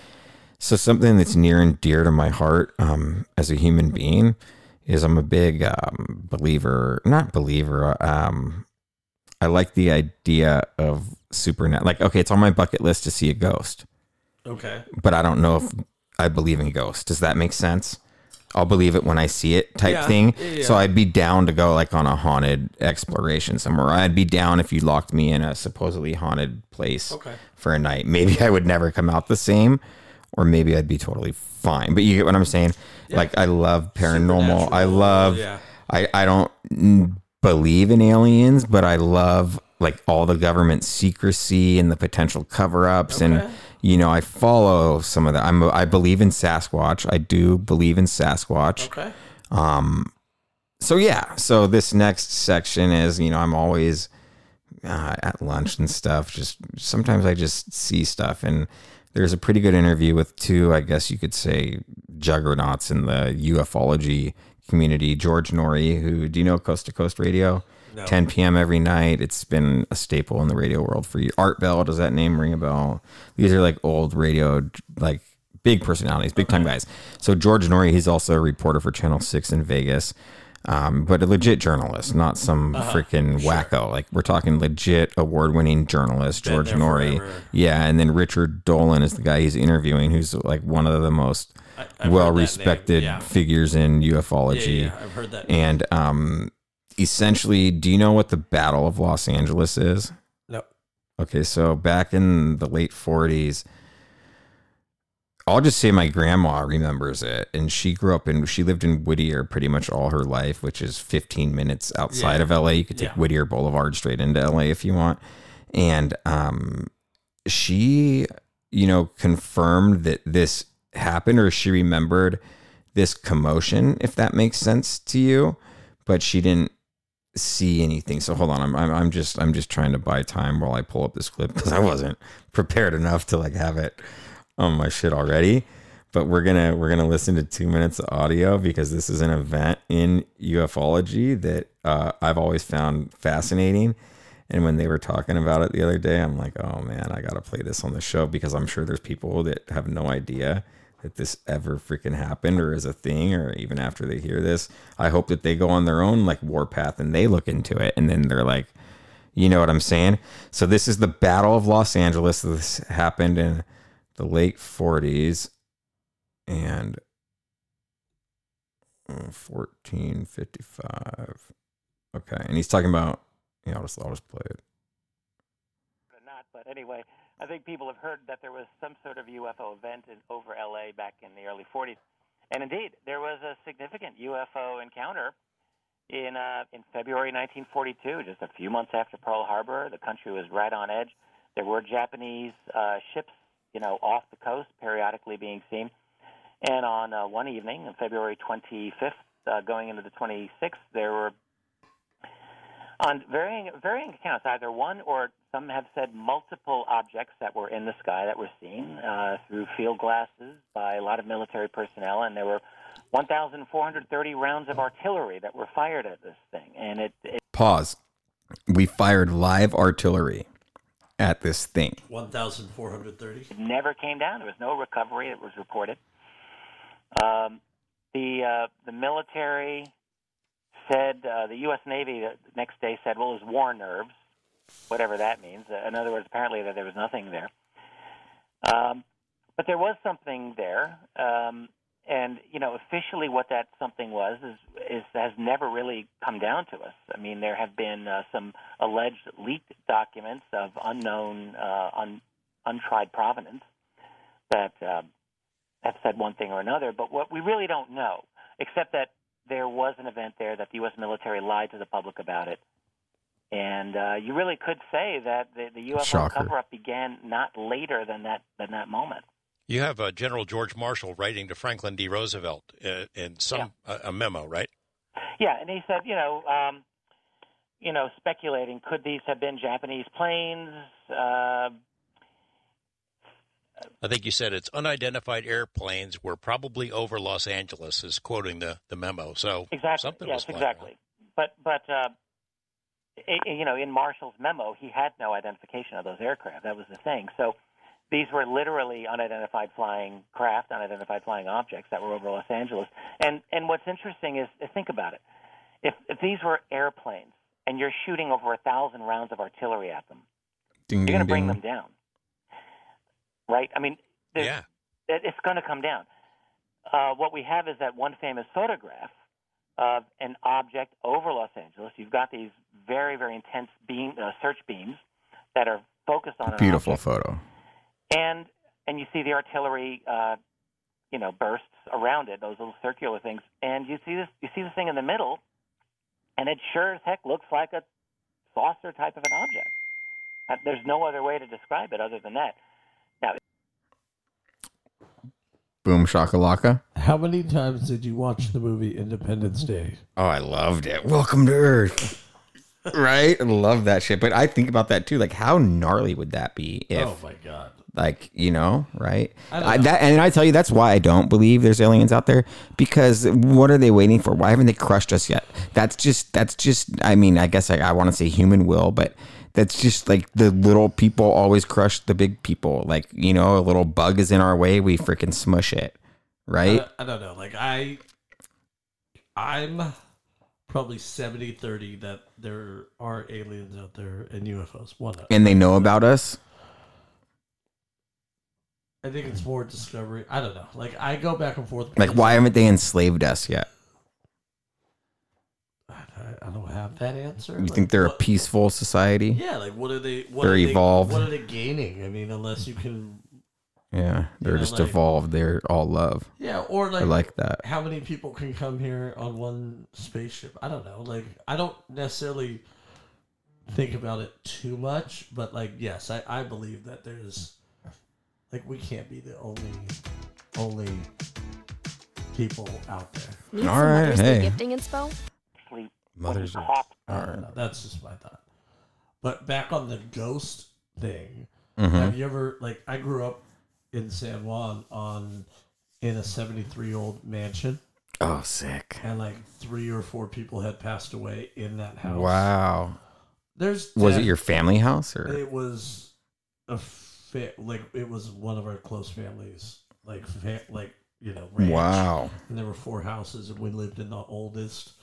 so something that's near and dear to my heart um, as a human being is I'm a big um, believer, not believer. Um, I like the idea of supernatural. Like, okay, it's on my bucket list to see a ghost, Okay. but I don't know if I believe in ghosts. Does that make sense? I'll believe it when I see it, type Yeah, thing. yeah, So. I'd be down to go like on a haunted exploration somewhere. I'd be down if you locked me in a supposedly haunted place Okay. for a night. Maybe I would never come out the same, or maybe I'd be totally fine. But you get what I'm saying? Like I love paranormal. I love. yeah. I I don't believe in aliens, but I love like all the government secrecy and the potential cover-ups and you know I follow some of that. I'm I believe in Sasquatch. I do believe in Sasquatch. Okay. Um, so yeah, so this next section is you know I'm always uh, at lunch and stuff. Just sometimes I just see stuff, and there's a pretty good interview with two, I guess you could say, juggernauts in the ufology community. George Noory, who do you know Coast to Coast Radio? 10 p.m. every night. It's been a staple in the radio world for you. Art Bell, does that name ring a bell? These are like old radio, like big personalities, big time guys. So George Noory, he's also a reporter for Channel Six in Vegas, um, but a legit journalist, not some freaking wacko. Like we're talking legit award-winning journalist, George Noory. Forever. Yeah, and then Richard Dolan is the guy he's interviewing, who's like one of the most I- I've heard that name, well-respected yeah. figures in ufology. yeah, I've heard that. And um, essentially, do you know what the Battle of Los Angeles is? no. Okay, so back in the late 40s, I'll just say my grandma remembers it. And she grew up in, she lived in Whittier pretty much all her life, which is 15 minutes outside Yeah. of LA. You could take Yeah. Whittier Boulevard straight into LA if you want. And um, she, you know, confirmed that this happened or she remembered this commotion, if that makes sense to you. But she didn't see anything. So hold on, I'm, I'm I'm just I'm just trying to buy time while I pull up this clip because I wasn't prepared enough to like have it on my shit already. But we're gonna we're gonna listen to two minutes of audio because this is an event in ufology that uh, I've always found fascinating. And when they were talking about it the other day, I'm like, oh man, I gotta play this on the show because I'm sure there's people that have no idea that this ever freaking happened or is a thing, or even after they hear this. I hope that they go on their own like warpath and they look into it and then they're like, you know what I'm saying? So this is the Battle of Los Angeles. This happened in the late 40s and uh, 1455. Okay, and he's talking about. Yeah, I'll just I'll just play it. not. But anyway, I think people have heard that there was some sort of UFO event in, over LA back in the early 40s, and indeed there was a significant UFO encounter in uh, in February 1942, just a few months after Pearl Harbor. The country was right on edge. There were Japanese uh, ships, you know, off the coast, periodically being seen. And on uh, one evening, on February 25th, uh, going into the 26th, there were on varying varying accounts, either one or some have said multiple objects that were in the sky that were seen uh, through field glasses by a lot of military personnel, and there were 1,430 rounds of artillery that were fired at this thing, and it, it Pause. We fired live artillery at this thing. 1,430. never came down. There was no recovery that was reported. Um, the uh, the military said uh, the U.S. Navy the next day said, "Well, it was war nerves, whatever that means." Uh, in other words, apparently that there was nothing there. Um, but there was something there, um, and you know, officially, what that something was is, is has never really come down to us. I mean, there have been uh, some alleged leaked documents of unknown, uh, un, untried provenance that uh, have said one thing or another. But what we really don't know, except that there was an event there that the U.S. military lied to the public about it. And uh, you really could say that the, the UFO Shocker. cover-up began not later than that than that moment. You have uh, General George Marshall writing to Franklin D. Roosevelt uh, in some uh, a memo, right? Yeah, and he said, you know, um, you know, speculating, could these have been Japanese planes? Uh, I think you said it's unidentified airplanes were probably over Los Angeles, is quoting the, the memo. So Exactly. something yes, exactly. But but uh, i i- you know, in Marshall's memo, he had no identification of those aircraft. That was the thing. So these were literally unidentified flying craft, unidentified flying objects that were over Los Angeles. And and what's interesting is, is think about it. If if these were airplanes and you're shooting over a thousand rounds of artillery at them, Ding, you're going to bring ding. them down, right? I mean, Yeah. it- it's going to come down. Uh, what we have is that one famous photograph of an object over Los Angeles. You've got these very, very intense beam uh, search beams that are focused on Beautiful photo. And and you see the artillery, uh, you know, bursts around it, those little circular things, and you see this, you see the thing in the middle, and it sure as heck looks like a saucer type of an object. Uh, There's no other way to describe it other than that. Now, Boom shakalaka. How many times did you watch the movie Independence Day? Oh, I loved it. Welcome to Earth. right? I love that shit. But I think about that too. Like, how gnarly would that be if, oh my god! Like, you know, right? I don't I, that, and I tell you, that's why I don't believe there's aliens out there. Because what are they waiting for? Why haven't they crushed us yet? That's just, that's just. I mean, I guess I, I want to say human will, but that's just like the little people always crush the big people. Like, you know, a little bug is in our way, we freaking smush it, right? I, I don't know. Like I, I'm probably 70-30 that there are aliens out there and UFOs. One, and they know about us. I think it's more discovery. I don't know. Like I go back and forth. Like, why haven't they enslaved us yet? I, I don't have that answer. You Like, think they're a peaceful society? Yeah, like what are they? What They're are they, evolved. What are they gaining? I mean, unless you can. Yeah, they're know, just like- evolved. They're all love. Yeah, or like, like that. how many people can come here on one spaceship? I don't know. Like, I don't necessarily think about it too much, but like, yes, I, I believe that there's like we can't be the only only people out there. Need All some right, Mother's Day hey. gifting inspo? sleep Mothers when are- I don't know. That's just my thought. But back on the ghost thing, Mhm. have you ever like I grew up in San Juan on in a 73 old mansion Oh, sick! and like three or four people had passed away in that house. Wow. There's Was it def- your family house or? It was a fa- like it was one of our close families, like fa- like you know. Ranch. Wow. And there were four houses, and we lived in the oldest.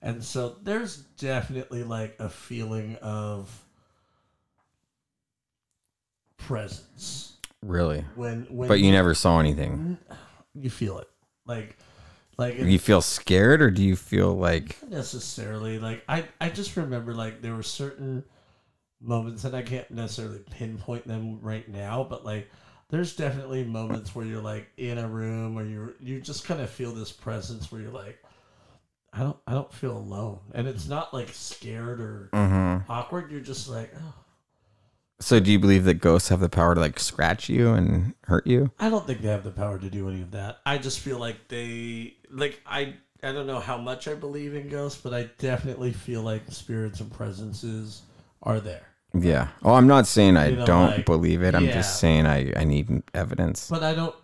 And so there's definitely like a feeling of presence Really? when when But you never saw anything. you feel it like like you feel scared or do you feel like necessarily like I I just remember like there were certain moments and I can't necessarily pinpoint them right now, but like there's definitely moments where you're like in a room or you're you just kind of feel this presence where you're like I don't I don't feel alone. And it's not like scared or mm-hmm. awkward. You're just like, oh, So do you believe that ghosts have the power to like scratch you and hurt you? I don't think they have the power to do any of that. I just feel like they like I I don't know how much I believe in ghosts, but I definitely feel like spirits and presences are there. Yeah. Oh, I'm not saying I You know, don't like, believe it. I'm yeah. just saying I I need evidence. But I don't.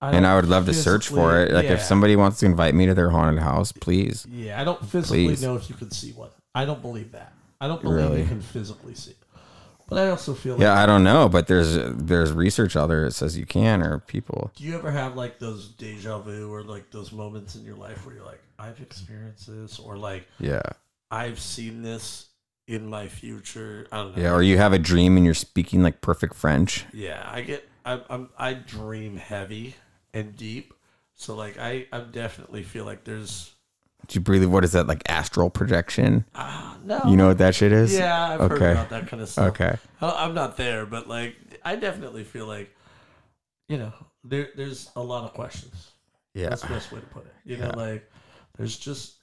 I and I would love to search for physically- it. Like yeah. if somebody wants to invite me to their haunted house, please. Yeah, I don't physically Please. know if you can see one. I don't believe that. I don't believe Really? you can physically see. it. But I also feel like. Yeah, I don't know, but there's there's research out there that says you can or people. Do you ever have like those deja vu or like those moments in your life where you're like, I've experienced this, or like Yeah. I've seen this in my future? I don't know. Yeah, or you have a dream and you're speaking like perfect French. Yeah, I get. I, I'm. I dream heavy and deep. So like, I. I definitely feel like there's. Do you believe what is that like astral projection? Ah, no. You know what that shit is? Yeah, I've heard Okay. about that kind of stuff. Okay. I'm not there, but like, I definitely feel like, you know, there. There's a lot of questions. Yeah. That's the best way to put it. You know, like, there's just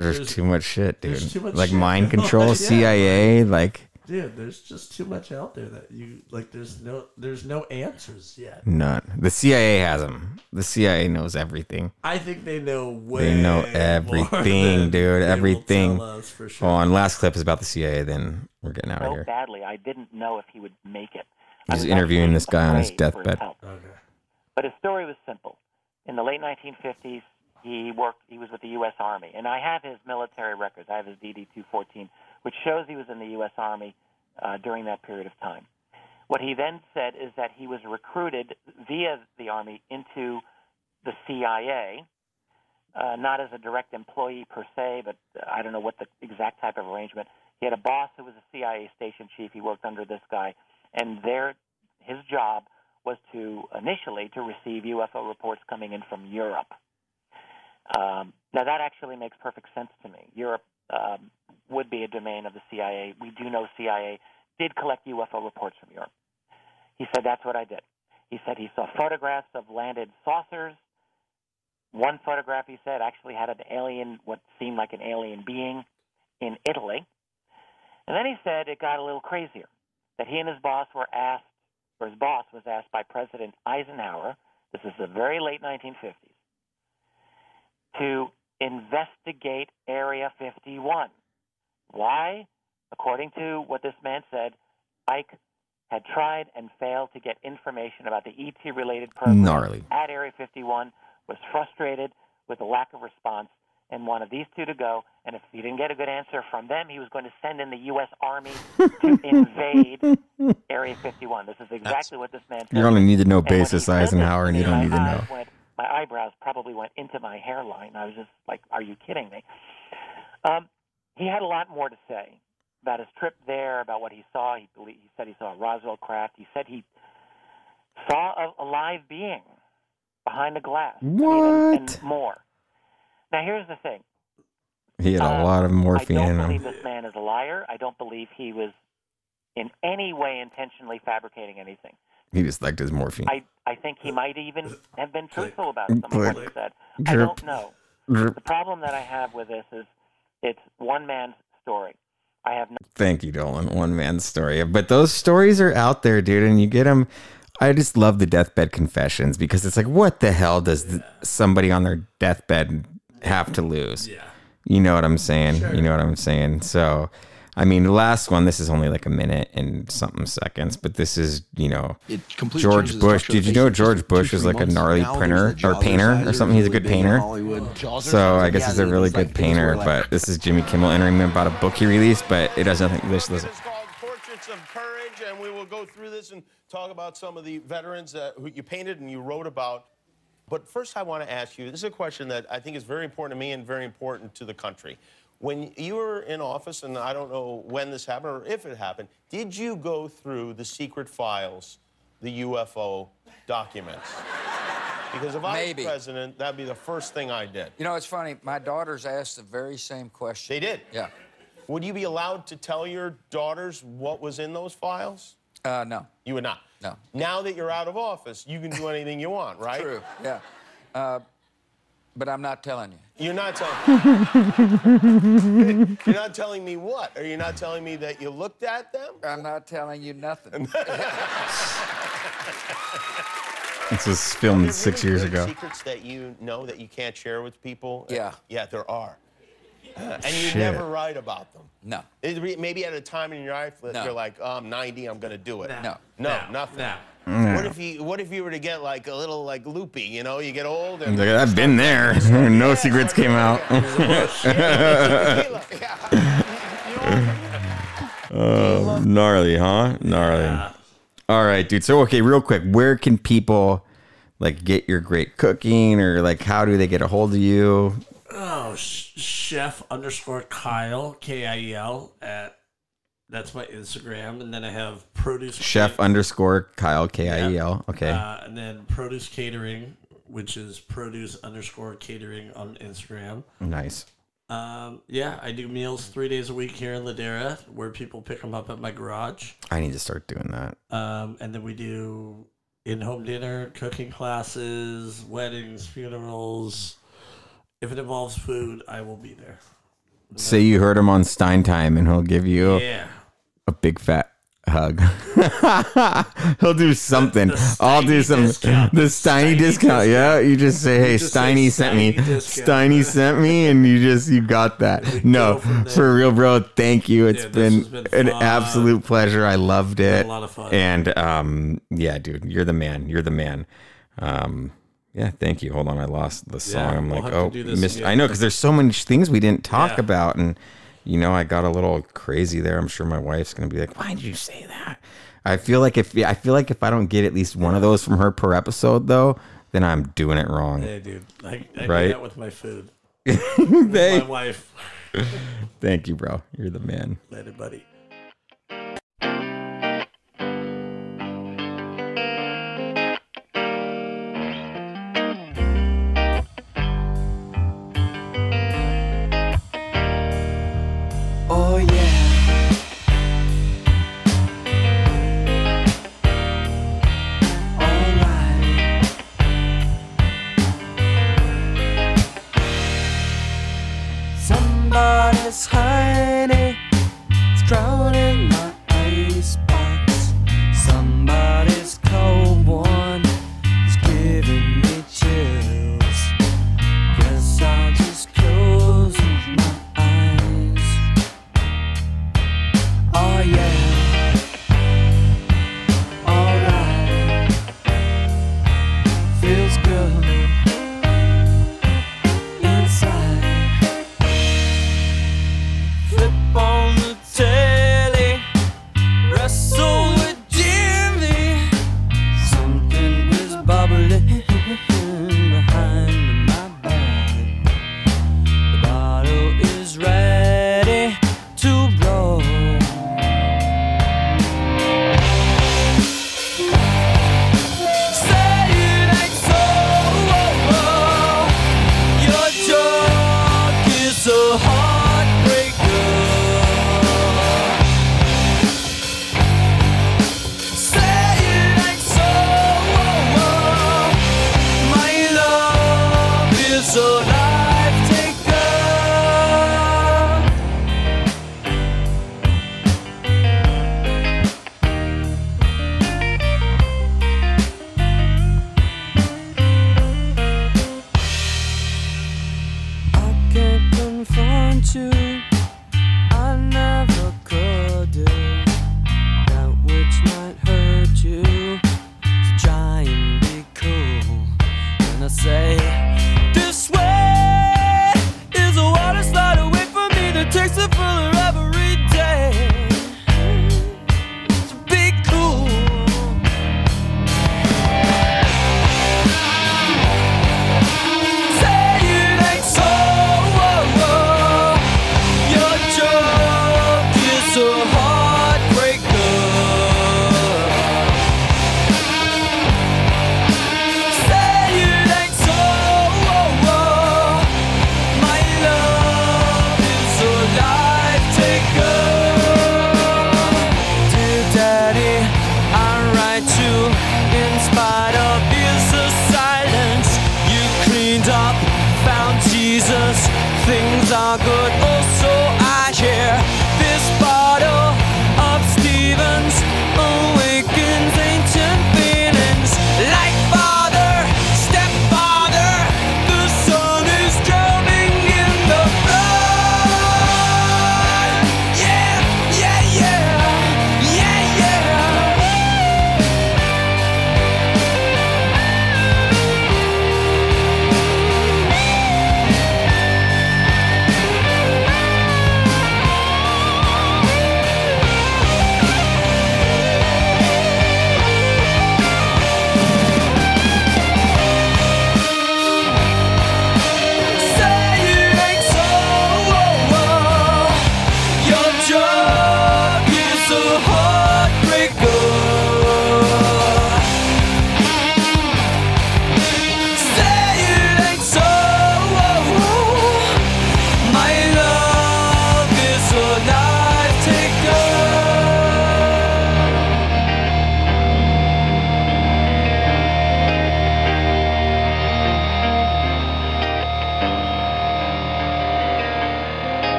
There's, there's- too much shit, dude. there's too much like shit. mind control, Yeah. CIA, like dude there's just too much out there that you like there's no there's no answers yet none. The CIA has them. The CIA knows everything. i think they know way They know more everything, than dude. Everything. tell for sure. Well, and last clip is about the CIA. Then we're getting out of here. badly. I didn't know if he would make it. I He's interviewing this guy on his deathbed. help. Okay. But his story was simple. In the late 1950s, he worked. He was with the U.S. Army, and I have his military records. I have his DD-214, which shows he was in the U.S. Army uh, during that period of time. What he then said is that he was recruited via the Army into the CIA, uh, not as a direct employee per se, but uh, I don't know what the exact type of arrangement. He had a boss who was a CIA station chief. He worked under this guy, and their his job was to initially to receive UFO reports coming in from Europe. Um, now that actually makes perfect sense to me. Europe um, would be a domain of the CIA. We do know CIA did collect UFO reports from Europe. He said that's what I did. He said he saw photographs of landed saucers. One photograph he said actually had an alien, what seemed like an alien being, in Italy. And then he said it got a little crazier. That he and his boss were asked, or his boss was asked by President Eisenhower. This is the very late 1950s to investigate Area 51. Why? According to what this man said, Ike had tried and failed to get information about the ET related program Gnarly. at Area 51, was frustrated with the lack of response, and wanted these two to go. And if he didn't get a good answer from them, he was going to send in the U.S. Army to invade Area 51. This is exactly what this man said. You're on a need to know And basis, Eisenhower, and you don't need to know. Went, my eyebrows probably went into my hairline. I was just like, "Are you kidding me?" Um, he had a lot more to say about his trip there, about what he saw. He believed, he said he saw a Roswell craft. He said he saw a, a live being behind the glass. I mean, and, and more. Now, here's the thing. He had a Uh, lot of morphine. I morphine don't in believe him. this man is a liar. I don't believe he was in any way intentionally fabricating anything. He just liked his morphine. I, I think he might even have been truthful about some of what he Click. said. I don't know. Drip. The problem that I have with this is it's one man's story. I have no Thank you, Dolan. One man's story. But those stories are out there, dude, and you get them. I just love the deathbed confessions because it's like, what the hell does th- somebody on their deathbed have to lose? Yeah. You know what I'm saying? You know what I'm saying? So, I mean, the last one, this is only like a minute and something seconds, but this is, you know, It completely George Bush. Did you know. George Bush two, is like a gnarly printer or painter or something? He's a good painter. So I guess he's a really good painter, but this is Jimmy Kimmel entering about a book he released, but it has nothing. Listen, listen. It's called Portraits of Courage, and we will go through this and talk about some of the veterans that, who you painted and you wrote about. But first, I want to ask you this is a question that I think is very important to me and very important to the country. When you were in office, and I don't know when this happened or if it happened, did you go through the secret files, the UFO documents? Because if I was president, that'd be the first thing I did. You know, it's funny. My daughters asked the very same question. They did. Yeah. Would you be allowed to tell your daughters what was in those files? Uh, no. You would not. No. Now that you're out of office, you can do anything you want, right? True. Yeah. Uh, but I'm not telling you. You're not telling. you're not telling me what? Are you not telling me that you looked at them? I'm not telling you nothing. This was filmed there six years ago. Secrets that you know that you can't share with people. Uh, yeah. Yeah, there are. Uh, and you Shit. never write about them. no. It maybe at a time in your life that No. you're like, oh, I'm 90, I'm gonna do it. No. No, No, nothing. no. What if you What if you were to get like a little like loopy? You know, you get old and Like, I've been there. no secrets came out. Oh, gnarly, huh? Gnarly. All right, dude. So, okay, real quick, where can people like get your great cooking, or like how do they get a hold of you? Oh, sh- chef underscore Kiel K I E L at that's my Instagram, and then I have produce Chef underscore Kiel K I E L. Okay, uh, and then produce catering, which is produce underscore catering on Instagram. nice. Um, yeah, I do meals three days a week here in Ladera, where people pick them up at my garage. I need to start doing that. Um, and then we do in-home dinner, cooking classes, weddings, funerals. If it involves food, I will be there. Say you heard him on Stein Time, and he'll give you Yeah. A big fat hug. He'll do something. the I'll do some discount. the Steiny Steiny discount. Yeah, you just say, "Hey, just say Steiny sent me. Steiny discount. Steiny sent me," and you just you got that. No, for real, bro. Thank you. It's this been, been an absolute pleasure. I loved it. a lot of fun. And um, yeah, dude, you're the man. You're the man. Um. Yeah, thank you. Hold on, I lost the song. Yeah, I'm we'll like, oh, do missed. again. I know because there's so many things we didn't talk Yeah. about, and you know, I got a little crazy there. I'm sure my wife's gonna be like, "Why did you say that?" I feel like if I feel like if I don't get at least one of those from her per episode, though, then I'm doing it wrong. Hey, dude. I, I Right? do that with my food. With my wife. Thank you, bro. You're the man. Later, buddy.